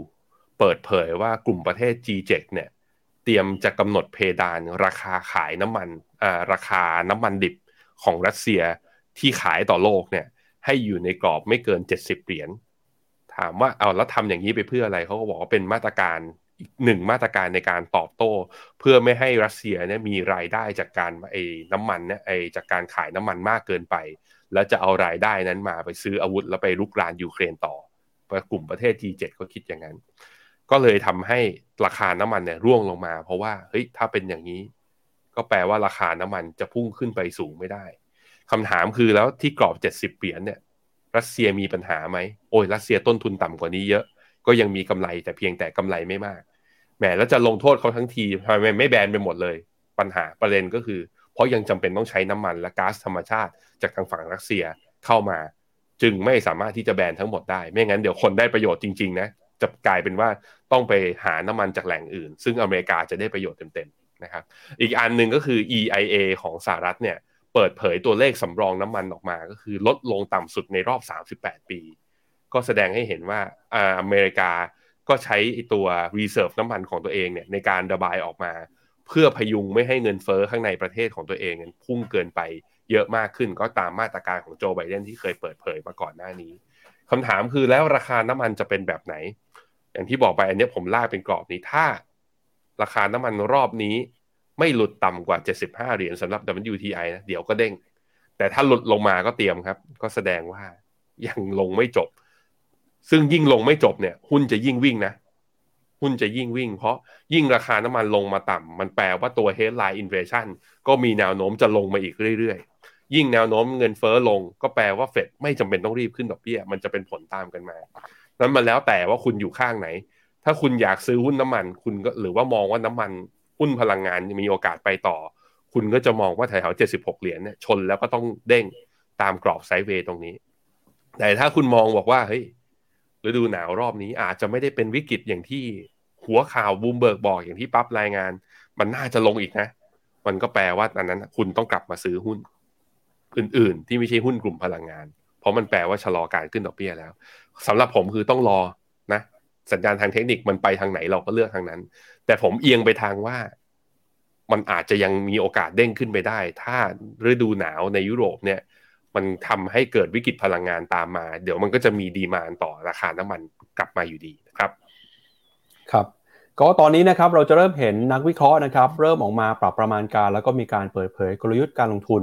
เปิดเผยว่ากลุ่มประเทศ G7 เนี่ยเตรียมจะกำหนดเพดานราคาขายน้ำมันอ่าราคาน้ำมันดิบของรัสเซียที่ขายต่อโลกเนี่ย ให้อยู่ในกรอบไม่เกิน 70 เหรียญถามว่าเอาแล้วทำอย่างนี้ไปเพื่ออะไรเขาก็บอกว่าเป็นมาตรการ อีกหนึ่งมาตรการในการตอบโต้ เพื่อไม่ให้รัสเซียเนี่ยมีรายได้จากการไอ้น้ำมันเนี่ยไอ้จากการขายน้ำมันมากเกินไป แล้วจะเอารายได้นั้นมาไปซื้ออาวุธแล้วไปลุกรานยูเครนต่อกลุ่มประเทศ G7 ก็คิดอย่างนั้น ก็เลยทำให้ราคาน้ำมันเนี่ยร่วงลงมา เพราะว่าเฮ้ยถ้าเป็นอย่างนี้ ก็แปลว่าราคาน้ำมันจะพุ่งขึ้นไปสูงไม่ได้คำถามคือแล้วที่กรอบ 70เหรียญเนี่ยรัสเซียมีปัญหาไหมโอ้ยรัสเซียต้นทุนต่ำกว่านี้เยอะ ก็ยังมีกำไรแต่เพียงแต่กำไรไม่มากแหมแล้วจะลงโทษเขาทั้งทีทำไมไม่แบนไปหมดเลย ปัญหาประเด็นก็คือ เพราะยังจำเป็นต้องใช้น้ำมันและก๊าซธรรมชาติ จากทางฝั่งรัสเซียเข้ามา จึงไม่สามารถที่จะแบนทั้งหมดได้ไม่งั้นเดี๋ยวคนได้ประโยชน์จริงๆนะจะกลายเป็นว่าต้องไปหาน้ำมันจากแหล่งอื่น ซึ่งอเมริกาจะได้ประโยชน์เต็มๆนะครับอีกอันหนึ่งก็คือ EIA ของสหรัฐเนี่ยเปิดเผยตัวเลขสำรองน้ำมันออกมา ก็คือลดลงต่ำสุดในรอบ 38 ปี ก็แสดงให้เห็นว่าอเมริกาก็ใช้ตัว reserve น้ำมันของตัวเองเนี่ยในการระบายออกมา เพื่อพยุงไม่ให้เงินเฟอ้อข้างในประเทศของตัวเองพุ่งเกินไปเยอะมากขึ้นก็ตามมาตรการของโจไบเดนที่เคยเปิดเผยมาก่อนหน้านี้คำถามคือแล้วราคาน้ำมันจะเป็นแบบไหน อย่างที่บอกไปอันนี้ผมลากเป็นกรอบนี้ถ้า ราคาน้ำมันรอบนี้ไม่หลุดต่ำกว่า 75 เหรียญสำหรับ WTI นะเดี๋ยวก็เด้ง แต่ถ้าหลุดลงมาก็เตรียมครับ ก็แสดงว่ายังลงไม่จบ ซึ่งยิ่งลงไม่จบเนี่ย หุ้นจะยิ่งวิ่งนะ หุ้นจะยิ่งวิ่ง เพราะยิ่งราคาน้ำมันลงมาต่ำมันแปลว่าตัว headline inflation ก็มีแนวโน้มจะลงมาอีกเรื่อยยิ่งแนวโน้มเงินเฟอ้อลง ก็แปลว่าเฟดไม่จำเป็นต้องรีบขึ้นดอกเบี้ย มันจะเป็นผลตามกันมา นั้นมาแล้วแต่ว่าคุณอยู่ข้างไหน ถ้าคุณอยากซื้อหุ้นน้ำมัน คุณก็หรือว่ามองว่าน้ำมันหุ้นพลังงานมีโอกาสไปต่อ คุณก็จะมองว่าแถวๆเจ็ดสิบหกเหรียญเนี่ยชนแล้วก็ต้องเด้งตามกรอบ sideway ตรงนี้ แต่ถ้าคุณมองบอกว่าเฮ้ย ฤดูหนาวรอบนี้อาจจะไม่ได้เป็นวิกฤตอย่างที่หัวข่าวบูมเบิร์กบอกอย่างที่ปั๊บรายงาน มันน่าจะลงอีกนะ มันก็แปลว่าอันนั้นคุณต้องกลับมาซื้อหุ้น อื่นๆ ที่ไม่ใช่หุ้นกลุ่มพลังงาน เพราะมันแปลว่าชะลอการขึ้นดอกเบี้ยแล้วสำหรับผมคือต้องรอนะ สัญญาณทางเทคนิคมันไปทางไหนเราก็เลือกทางนั้น แต่ผมเอียงไปทางว่ามันอาจจะยังมีโอกาสเด้งขึ้นไปได้ ถ้าฤดูหนาวในยุโรปเนี่ย มันทำให้เกิดวิกฤตพลังงานตามมา เดี๋ยวมันก็จะมีดีมานต่อราคาน้ำมันกลับมาอยู่ดีนะครับ ครับ ก็ตอนนี้นะครับเราจะเริ่มเห็นนักวิเคราะห์นะครับ เริ่มออกมาปรับประมาณการ แล้วก็มีการเปิดเผยกลยุทธ์การลงทุน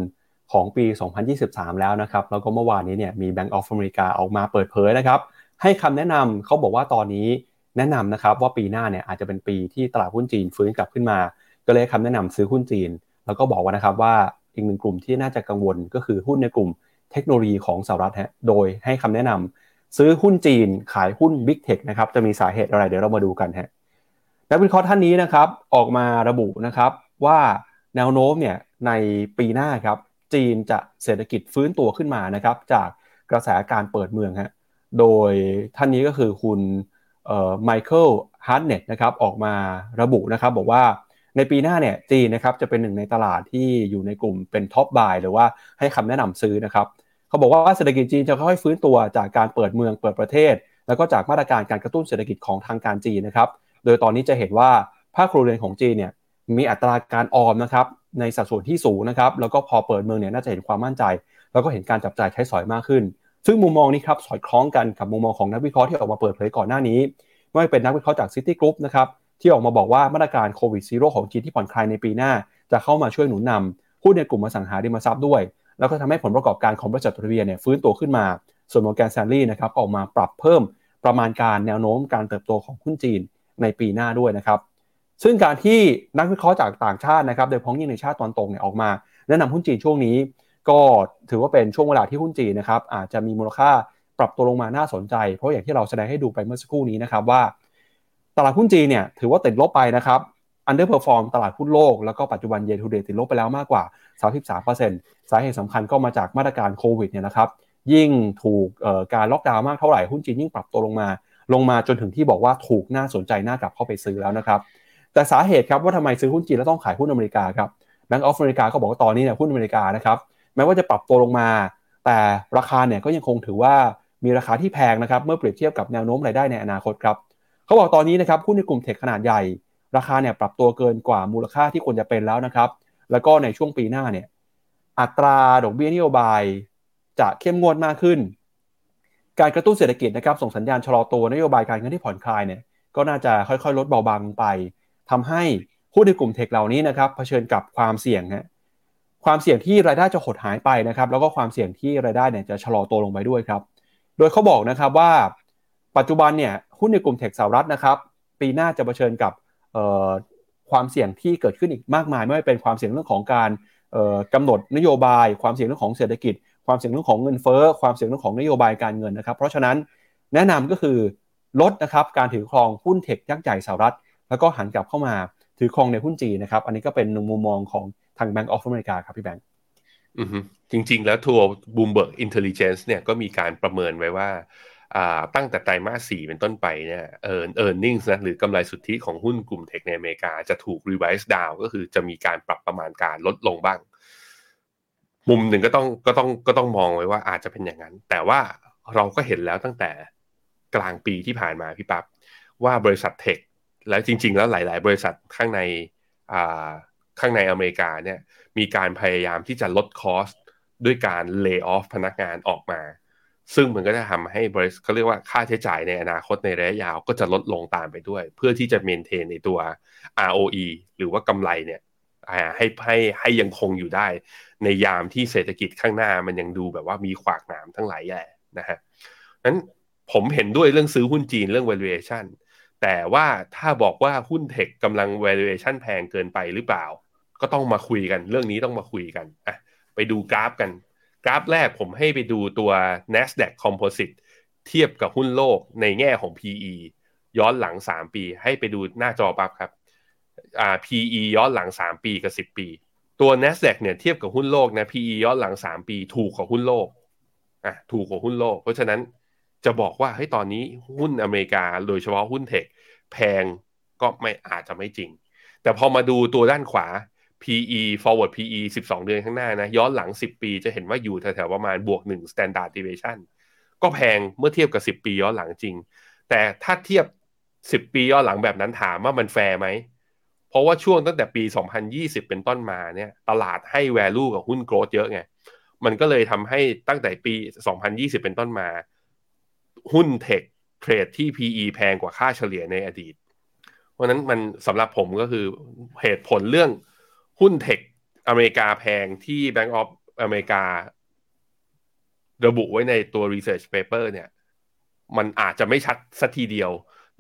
ของปี 2023 แล้วนะครับ แล้วก็เมื่อวานนี้เนี่ยมี Bank of America ออกมาเปิดเผยนะครับ ให้คำแนะนำเขาบอกว่าตอนนี้แนะนำนะครับว่าปีหน้าเนี่ยอาจจะเป็นปีที่ตลาดหุ้นจีนฟื้นกลับขึ้นมา ก็เลยคำแนะนำซื้อหุ้นจีน แล้วก็บอกว่านะครับว่า อีกหนึ่งกลุ่มที่น่าจะกังวลก็คือหุ้นในกลุ่มเทคโนโลยีของสหรัฐฮะโดยให้คำแนะนำซื้อหุ้นจีนขายหุ้น Big Tech นะครับจะมีสาเหตุอะไรเดี๋ยวเรามาดูกันฮะนักวิเคราะห์ท่านนี้นะครับออกมาระบุนะครับว่าแนวโน้มเนี่ยในปีหน้าครับจีนจะเศรษฐกิจฟื้นตัวขึ้นมานะครับจากกระแสการเปิดเมืองฮะโดยท่านนี้ก็คือคุณ Michael Hartnett นะครับออกมาระบุนะครับบอกว่า ในปีหน้าเนี่ยจีนนะครับจะเป็นหนึ่งในตลาดที่อยู่ในกลุ่มเป็น top buy หรือว่าให้คำแนะนำซื้อนะครับเขาบอกว่าเศรษฐกิจจีนจะค่อยๆฟื้นตัวจากการเปิดเมืองเปิดประเทศ แล้วก็จากมาตรการการกระตุ้นเศรษฐกิจของทางการจีนนะครับโดยตอนนี้จะเห็นว่าภาคครัวเรือนของจีนเนี่ยมีอัตราการออมนะครับในสัดส่วนที่สูงนะครับแล้วก็พอเปิดเมืองเนี่ยน่าจะเห็นความมั่นใจ แล้วก็เห็นการจับจ่ายใช้สอยมากขึ้น ซึ่งมุมมองนี้ครับสอดคล้องกันกับมุมมองของนักวิเคราะห์ที่ออกมาเปิดเผยก่อนหน้านี้ไม่ว่าเป็นนักวิเคราะห์จาก Citigroup นะครับ ที่ออกมาบอกว่ามาตรการโควิด zero ของจีนที่ผ่อนคลายในปีหน้า จะเข้ามาช่วยหนุนนำหุ้นในกลุ่มอสังหาริมทรัพย์ด้วย แล้วก็ทำให้ผลประกอบการของบริษัททเวียเนี่ยฟื้นตัวขึ้นมา ส่วน Morgan Stanley นะครับออกมาปรับเพิ่มประมาณการแนวโน้มการเติบโตของหุ้นจีนในปีหน้าด้วยนะครับซึ่งการที่นักวิเคราะห์จากต่างชาตินะครับโดยเฉพาะอย่างยิ่งในชาติตะวันตกเนี่ยออกมาแนะนำหุ้นจีนช่วงนี้ ก็ถือว่าเป็นช่วงเวลาที่หุ้นจีนนะครับอาจจะมีมูลค่าปรับตัวลงมาน่าสนใจ เพราะอย่างที่เราแสดงให้ดูไปเมื่อสักครู่นี้นะครับว่า ตลาดหุ้นจีนเนี่ยถือว่าติดลบไปนะครับ underperform ตลาดหุ้นโลก แล้วก็ปัจจุบัน year to date ติดลบไปแล้วมากกว่า 33%สาเหตุสำคัญก็มาจากมาตรการโควิดเนี่ยนะครับยิ่งถูกการล็อกดาวน์มากเท่าไหร่หุ้นจีนยิ่งปรับตัวลงมา ลงมาจนถึงที่บอกว่าถูกน่าสนใจน่ากลับเข้าไปซื้อแล้วนะครับแต่สาเหตุครับว่าทำไมซื้อหุ้นจีนแล้วต้องขายหุ้นอเมริกาครับแบงก์ออฟอเมริกาก็บอกว่าตอนนี้เนี่ยหุ้นอเมริกานะครับแม้ว่าจะปรับตัวลงมา แต่ราคาเนี่ยก็ยังคงถือว่ามีราคาที่แพงนะครับเมื่อเปรียบเทียบกับแนวโน้มรายได้ในอนาคตครับ เขาบอกตอนนี้นะครับหุ้นในกลุ่มเทคขนาดใหญ่ ราคาเนี่ยปรับตัวเกินกว่ามูลค่าที่ควรจะเป็นแล้วนะครับ แล้วก็ในช่วงปีหน้าเนี่ยอัตราดอกเบี้ยนโยบายจะเข้มงวดมากขึ้น การกระตุ้นเศรษฐกิจนะครับส่งสัญญาณชะลอตัวนโยบายการเงินที่ผ่อนคลายเนี่ยก็น่าจะค่อยๆ ลดเบาบางลงไปทำให้หุ้นในกลุ่มเทคเหล่านี้นะครับเผชิญกับความเสี่ยงฮะความเสี่ยงที่รายได้จะหดหายไปนะครับ แล้วก็ความเสี่ยงที่รายได้เนี่ยจะชะลอตัวลงไปด้วยครับ โดยเขาบอกนะครับว่าปัจจุบันเนี่ย หุ้นในกลุ่มเทคสหรัฐนะครับปีหน้าจะเผชิญกับความเสี่ยงที่เกิดขึ้นอีกมากมาย ไม่ว่าเป็นความเสี่ยงเรื่องของการกำหนดนโยบาย ความเสี่ยงเรื่องของเศรษฐกิจ ความเสี่ยงเรื่องของเงินเฟ้อ ความเสี่ยงเรื่องของนโยบายการเงินนะครับ เพราะฉะนั้นแนะนำก็คือลดนะครับการถือครองหุ้น tech ยักษ์ใหญ่สหรัฐ แล้วก็หันกลับเข้ามาถือครองในหุ้นจีนนะครับ อันนี้ก็เป็นมุมมองของทาง Bank of America ครับพี่แบงค์จริง ๆ แล้วทัวร์ Bloomberg Intelligence เนี่ยก็มีการประเมินไว้ว่า ตั้งแต่ไตรมาสสี่เป็นต้นไปเนี่ยเออ earning นะหรือกำไรสุทธิของหุ้นกลุ่ม tech ในอเมริกาจะถูก revise down ก็คือจะมีการปรับประมาณการลดลงบ้าง มุมหนึ่งก็ต้องก็ต้องก็ต้องมองไว้ว่าอาจจะเป็นอย่างนั้น แต่ว่าเราก็เห็นแล้วตั้งแต่กลางปีที่ผ่านมาพี่ปับ๊บว่าบริษัทเทคแล้วจริง ๆ แล้วหลาย ๆ บริษัทข้างในข้างในอเมริกาเนี่ยมีการพยายามที่จะลดคอสด้วยการเลิกออฟพนักงานออกมา ซึ่งมันก็จะทำให้บริษัทเขาเรียกว่าค่าใช้จ่ายในอนาคตในระยะยาวก็จะลดลงตามไปด้วย เพื่อที่จะเมนเทนในตัว ROE หรือว่ากำไรเนี่ยให้ให้ให้ยังคงอยู่ได้ ในยามที่เศรษฐกิจข้างหน้ามันยังดูแบบว่ามีขวากหนามทั้งหลายแหละนะฮะนั้นผมเห็นด้วยเรื่องซื้อหุ้นจีนเรื่อง valuation แต่ว่าถ้าบอกว่าหุ้นเทคกำลัง valuation แพงเกินไปหรือเปล่า ก็ต้องมาคุยกัน เรื่องนี้ต้องมาคุยกันอะไปดูกราฟกัน กราฟแรกผมให้ไปดูตัว NASDAQ Composite เทียบกับหุ้นโลกในแง่ของ PE ย้อนหลัง 3 ปี ให้ไปดูหน้าจอปั๊บครับอ่า PE ย้อนหลัง 3 ปีกับ 10 ปี ตัว NASDAQ เนี่ยเทียบกับหุ้นโลกนะ PE ย้อนหลัง 3 ปี ถูกกว่าหุ้นโลกอะถูกกว่าหุ้นโลก เพราะฉะนั้นจะบอกว่าเฮ้ยตอนนี้หุ้นอเมริกาโดยเฉพาะหุ้นเทคแพงก็ไม่อาจจะไม่จริง แต่พอมาดูตัวด้านขวา PE forward PE 12 เดือนข้างหน้านะ ย้อนหลัง 10 ปีจะเห็นว่าอยู่แถวๆประมาณบวก1 standard deviation ก็แพงเมื่อเทียบกับ 10 ปีย้อนหลังจริง แต่ถ้าเทียบ 10 ปีย้อนหลังแบบนั้นถามว่ามันแฟร์ไหม เพราะว่าช่วงตั้งแต่ปี 2020 เป็นต้นมาเนี่ย ตลาดให้ value กับหุ้น growth เยอะไง มันก็เลยทำให้ตั้งแต่ปี 2020 เป็นต้นมา หุ้น tech เทรดที่ PE แพงกว่าค่าเฉลี่ยในอดีต เพราะนั้นมันสำหรับผมก็คือเหตุผลเรื่อง หุ้น tech อเมริกาแพงที่ Bank of อเมริการะบุไว้ในตัว research paper เนี่ย มันอาจจะไม่ชัดสัทีเดียว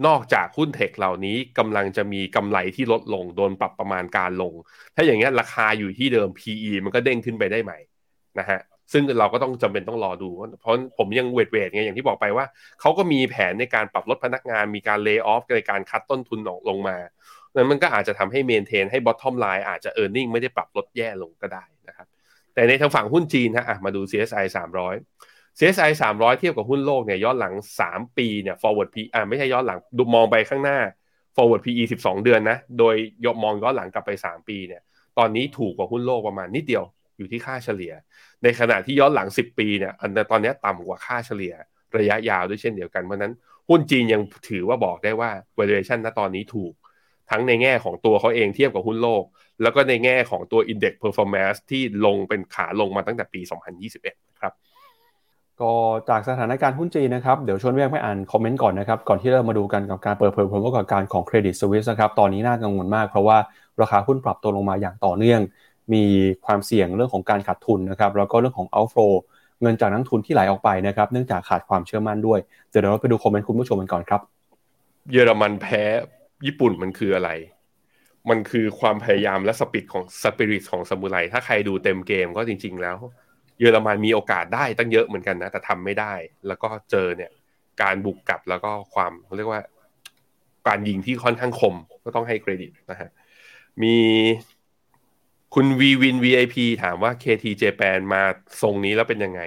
นอกจากหุ้นเทคเหล่านี้กำลังจะมีกำไรที่ลดลง โดนปรับประมาณการลง ถ้าอย่างนี้ราคาอยู่ที่เดิม PE มันก็เด้งขึ้นไปได้ใหม่นะฮะซึ่งเราก็ต้องจำเป็นต้องรอดู เพราะผมยังเวทเวทไงอย่างที่บอกไปว่า เขาก็มีแผนในการปรับลดพนักงานมีการเลิกออฟในการคัดต้นทุนลงมา นั้นมันก็อาจจะทำให้เมนเทนให้ bottom line อาจจะ e a r n i n g ไม่ได้ปรับลดแย่ลงก็ได้นะครับ แต่ในทางฝั่งหุ้นจีนฮะมาดู CSI 300 CSI 300 เทียบกับหุ้นโลกเนี่ยย้อนหลัง 3 ปีเนี่ย forward P อ่าไม่ใช่ย้อนหลังดูมองไปข้างหน้า forward PE 12 เดือนนะโดยยมองย้อนหลังกลับไป 3 ปีเนี่ยตอนนี้ถูกกว่าหุ้นโลกประมาณนิดเดียวอยู่ที่ค่าเฉลี่ย ในขณะที่ย้อนหลัง 10 ปีเนี่ยอันตอนนี้ต่ำกว่าค่าเฉลี่ย ระยะยาวด้วยเช่นเดียวกันเพราะนั้นหุ้นจีนยังถือว่าบอกได้ว่า valuation ณตอนนี้ถูก ทั้งในแง่ของตัวเขาเองเทียบกับหุ้นโลก แล้วก็ในแง่ของตัว Index Performance ที่ลงเป็นขาลงมาตั้งแต่ปี 2021 ครับ ก็จากสถานการณ์หุ้นจีนนะครับ เดี๋ยวชวนแว่งไปอ่านคอมเมนต์ก่อนนะครับ ก่อนที่เรามาดูกันกับการเปิดเผยผลประกอบการของเครดิตสวิสนะครับ ตอนนี้น่ากังวลมากเพราะว่าราคาหุ้นปรับตัวลงมาอย่างต่อเนื่อง มีความเสี่ยงเรื่องของการขาดทุนนะครับ แล้วก็เรื่องของ outflow เงินจากนักทุนที่ไหลออกไปนะครับ เนื่องจากขาดความเชื่อมั่นด้วย เดี๋ยวเราไปดูคอมเมนต์คุณผู้ชมกันก่อนครับ เยอรมันแพ้ ญี่ปุ่นมันคืออะไร มันคือความพยายามและสปิริตของสปิริตของสมุไรถ้าใครดูเต็มเกมก็จริง ๆ แล้ว เยอรมันมีโอกาสได้ตั้งเยอะเหมือนกันนะ แต่ทำไม่ได้ แล้วก็เจอเนี่ย การบุกกลับแล้วก็ความเรียกว่า การยิงที่ค่อนข้างคมก็ต้องให้เครดิตนะฮะมีคุณวีวิน VIP ถามว่า KT j p a n มาทรงนี้แล้วเป็นยังไง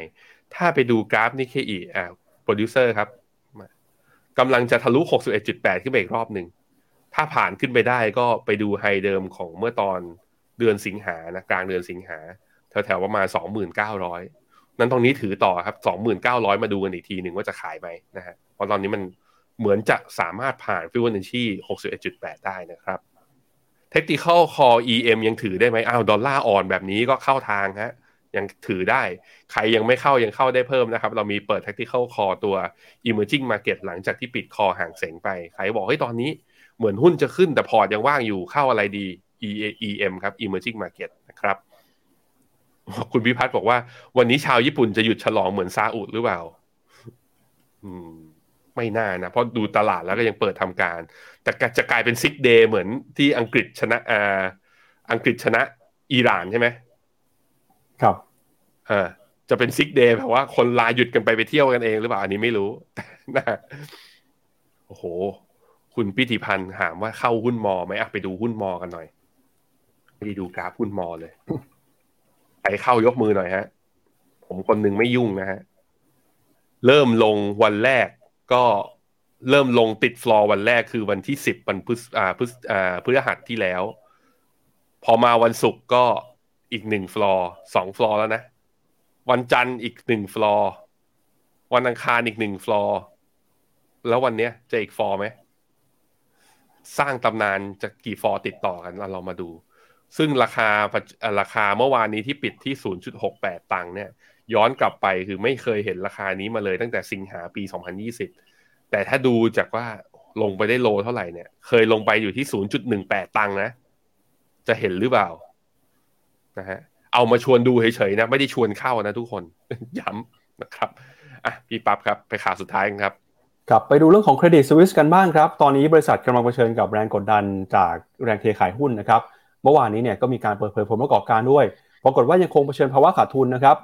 ถ้าไปดูกราฟนี่เคอีอ่าโปรดิวเซอร์ครับกำลังจะทะลุ 61.8 ขึ้นไปอีกรอบหนึ่ง ถ้าผ่านขึ้นไปได้ก็ไปดู high เดิมของเมื่อตอนเดือนสิงหานะกลางเดือนสิงหาแถวๆประมาณ 2,900 นั้นตรงนี้ถือต่อครับ 2,900 มาดูกันอีกทีหนึ่งว่าจะขายไหมนะฮะเพราะตอนนี้มันเหมือนจะสามารถผ่านฟิวเนชี61.8 ได้นะครับ Tactical Call EM ยังถือได้ไหมอ้าวดอลลาร์อ่อนแบบนี้ก็เข้าทางฮะยังถือได้ ใครยังไม่เข้ายังเข้าได้เพิ่มนะครับ เรามีเปิด Tactical Call ตัว Emerging Market หลังจากที่ปิด call ฮั่งเส็งไป ใครบอกเฮ้ยตอนนี้ เหมือนหุ้นจะขึ้นแต่พอร์ตยังว่างอยู่เข้าอะไรดี EM ครับ Emerging Market นะครับคุณพิพัฒน์บอกว่า วันนี้ชาวญี่ปุ่นจะหยุดฉลองเหมือนซาอุหรือเปล่า อืม ไม่น่านะ เพราะดูตลาดแล้วก็ยังเปิดทำการ แต่จะกลายเป็น sick day เหมือนที่อังกฤษชนะอ่าอังกฤษชนะ อิหร่านใช่ไหมครับอ่าจะเป็น sick day แบบว่าคนลาหยุดกันไปไปเที่ยวกันเองหรือเปล่า อันนี้ไม่รู้นะโอ้โห คุณพิธิพันธ์ถามว่าเข้าหุ้น MORE ไหมอะไปดูหุ้น MORE กันหน่อยไม่ได้ดูกราฟหุ้น MORE เลยใครเข้ายกมือหน่อยฮะ ผมคนหนึ่งไม่ยุ่งนะฮะ เริ่มลงวันแรกก็เริ่มลงติดฟลอร์วันแรกคือวันที่สิบวันพฤหัสอ่าพฤหัสอ่าพฤหัสที่แล้ว พอมาวันศุกร์ก็อีกหนึ่งฟลอร์สองฟลอร์แล้วนะ วันจันทร์อีกหนึ่งฟลอร์วันอังคารอีกหนึ่งฟลอร์แล้ววันเนี้ยจะอีกฟลอร์ไหม สร้างตำนานจะกี่ฟอร์ติดต่อกันเราเรามาดู ซึ่งราคาราคาเมื่อวานนี้ที่ปิดที่ 0.68 ตังค์เนี่ย ย้อนกลับไปคือไม่เคยเห็นราคานี้มาเลยตั้งแต่สิงหาปี 2020 แต่ถ้าดูจากว่าลงไปได้โลเท่าไหร่เนี่ย เคยลงไปอยู่ที่ 0.18 ตังค์นะ จะเห็นหรือเปล่านะฮะเอามาชวนดูเฉยๆนะ ไม่ได้ชวนเข้านะทุกคนย้ำนะครับอะพี่ปั๊บครับ ไปข่าวสุดท้ายกันครับ ครับไปดูเรื่องของเครดิตสวิสกันบ้างครับ ตอนนี้บริษัทกำลังเผชิญกับแรงกดดันจากแรงเทขายหุ้นนะครับ เมื่อวานนี้เนี่ยก็มีการเปิดเผยผลประกอบการด้วย ปรากฏว่ายังคงเผชิญภาวะขาดทุนนะครับ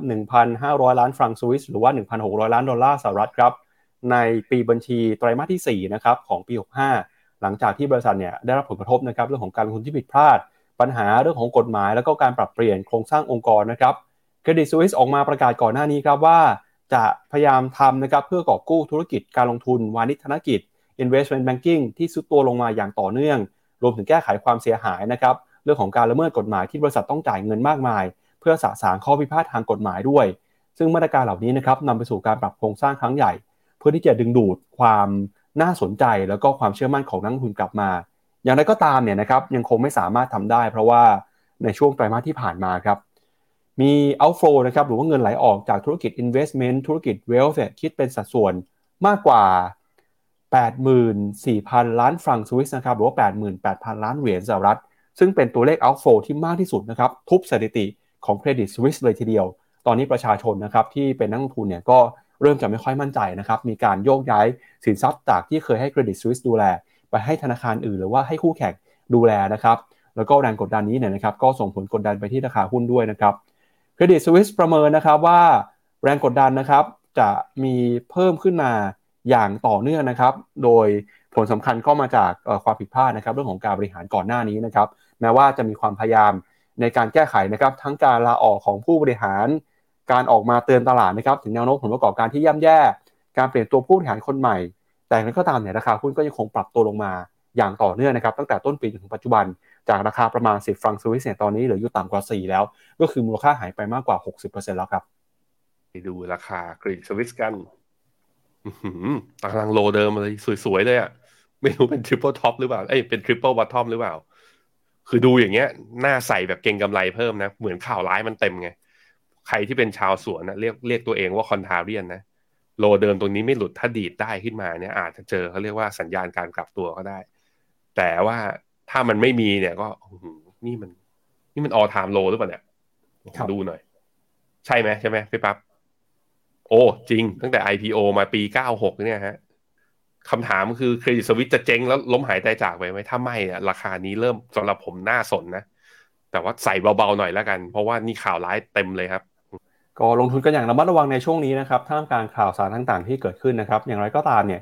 1,500 ล้านฟรังสวิสหรือว่า 1,600 ล้านดอลลาร์สหรัฐครับ ในปีบัญชีไตรมาสที่ 4 นะครับของปี 65 หลังจากที่บริษัทเนี่ยได้รับผลกระทบนะครับเรื่องของการลงทุนที่ผิดพลาด ปัญหาเรื่องของกฎหมาย แล้วก็การปรับเปลี่ยนโครงสร้างองค์กรนะครับ เครดิตสวิสออกมาประกาศก่อนหน้านี้ครับว่า จะพยายามทำนะครับเพื่อกอบกู้ธุรกิจการลงทุนวานิชธนกิจ investment banking ที่ซุดตัวลงมาอย่างต่อเนื่อง รวมถึงแก้ไขความเสียหายนะครับเรื่องของการละเมิดกฎหมายที่บริษัทต้องจ่ายเงินมากมาย เพื่อสะสางข้อพิพาททางกฎหมายด้วย ซึ่งมาตรการเหล่านี้นะครับนำไปสู่การปรับโครงสร้างครั้งใหญ่ เพื่อที่จะดึงดูดความน่าสนใจแล้วก็ความเชื่อมั่นของนักลงทุนกลับมา อย่างไรก็ตามเนี่ยนะครับยังคงไม่สามารถทำได้ เพราะว่าในช่วงไตรมาสที่ผ่านมาครับ มี outflow นะครับหรือว่าเงินไหลออกจากธุรกิจ investment ธุรกิจ wealth คิดเป็นสัดส่วนมากกว่า 84,000 ล้านฟรังสวิสนะครับหรือว่า 88,000 ล้านเหรียญสหรัฐ ซึ่งเป็นตัวเลข outflow ที่มากที่สุดนะครับทุบสถิติของเครดิตสวิสเลยทีเดียว ตอนนี้ประชาชนนะครับที่เป็นนักลงทุนเนี่ยก็เริ่มจะไม่ค่อยมั่นใจนะครับมีการโยกย้ายสินทรัพย์จากที่เคยให้เครดิตสวิสดูแล ไปให้ธนาคารอื่น หรือว่าให้คู่แข่งดูแลนะครับแล้วก็แรงกดดันนี้เนี่ยนะครับก็ส่งผลกดดันไปที่ราคาหุ้นด้วยนะครับ เครดิตสวิสประเมินนะครับว่าแรงกดดันนะครับจะมีเพิ่มขึ้นมาอย่างต่อเนื่องนะครับ โดยผลสำคัญก็มาจากความผิดพลาดนะครับ เรื่องของการบริหารก่อนหน้านี้นะครับ แม้ว่าจะมีความพยายามในการแก้ไขนะครับ ทั้งการลาออกของผู้บริหาร การออกมาเตือนตลาดนะครับ ถึงแนวโน้มผลประกอบการที่ย่ำแย่ การเปลี่ยนตัวผู้บริหารคนใหม่ แต่นั้นก็ตามเนี่ยราคาหุ้นก็ยังคงปรับตัวลงมาอย่างต่อเนื่องนะครับ ตั้งแต่ต้นปีจนถึงปัจจุบัน จากราคาประมาณ 10 ฟรังสวิสเนี่ยตอนนี้เหลืออยู่ต่ำกว่า 4 แล้ว ก็คือมูลค่าหายไปมากกว่า 60%แล้วครับไปดูราคา Credit Suisse กันตาราง low เดิมเลยสวยๆเลยอะ่ะ ไม่รู้เป็น triple top หรือเปล่า เอ้ยเป็น triple bottom หรือเปล่า คือดูอย่างเงี้ย น่าใส่แบบเก็งกำไรเพิ่มนะ เหมือนข่าวร้ายมันเต็มไง ใครที่เป็นชาวสวนนะเรียกเรียกตัวเองว่า contrarian นะ low เดิมตรงนี้ไม่หลุดถ้าดีดได้ขึ้นมาเนี่ยอาจจะเจอเขาเรียกว่าสัญญาณการกลับตัวก็ได้ แต่ว่า ถ้ามันไม่มีเนี่ยก็นี่มัน นี่มันออทามโลหรือเปล่าเนี่ยดูหน่อย ใช่ไหมใช่ไหมพี่ปั๊บโอ้ จริง ตั้งแต่ IPO มาปี 96 เนี่ยฮะคำถามคือเครดิตสวิตจะเจ๊งแล้วล้มหายใจจากไปไหมถ้าไม่อะราคานี้เริ่มสำหรับผมน่าสนนะ แต่ว่าใส่เบาๆหน่อยแล้วกัน เพราะว่านี่ข่าวร้ายเต็มเลยครับก็ลงทุนกันอย่างระมัดระวังในช่วงนี้นะครับท่ามกลางข่าวสารต่างๆที่เกิดขึ้นนะครับ อย่างไรก็ตามเนี่ย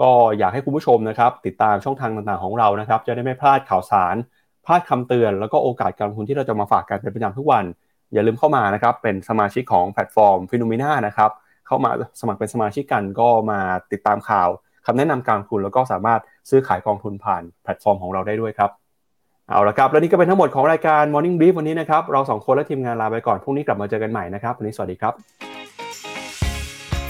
ก็อยากให้คุณผู้ชมนะครับติดตามช่องทางต่างๆของเรานะครับ จะได้ไม่พลาดข่าวสาร พลาดคำเตือน แล้วก็โอกาสการลงทุนที่เราจะมาฝากกันเป็นประจำทุกวัน อย่าลืมเข้ามานะครับเป็นสมาชิกของแพลตฟอร์ม Finnomena นะครับเข้ามาสมัครเป็นสมาชิกกันก็มาติดตามข่าวคำแนะนำการลงทุนแล้วก็สามารถซื้อขายกองทุนผ่านแพลตฟอร์มของเราได้ด้วยครับเอาละครับ และนี่ก็เป็นทั้งหมดของรายการ Morning Brief วันนี้นะครับ เราสองคนและทีมงานลาไปก่อน พรุ่งนี้กลับมาเจอกันใหม่นะครับ วันนี้สวัสดีครับ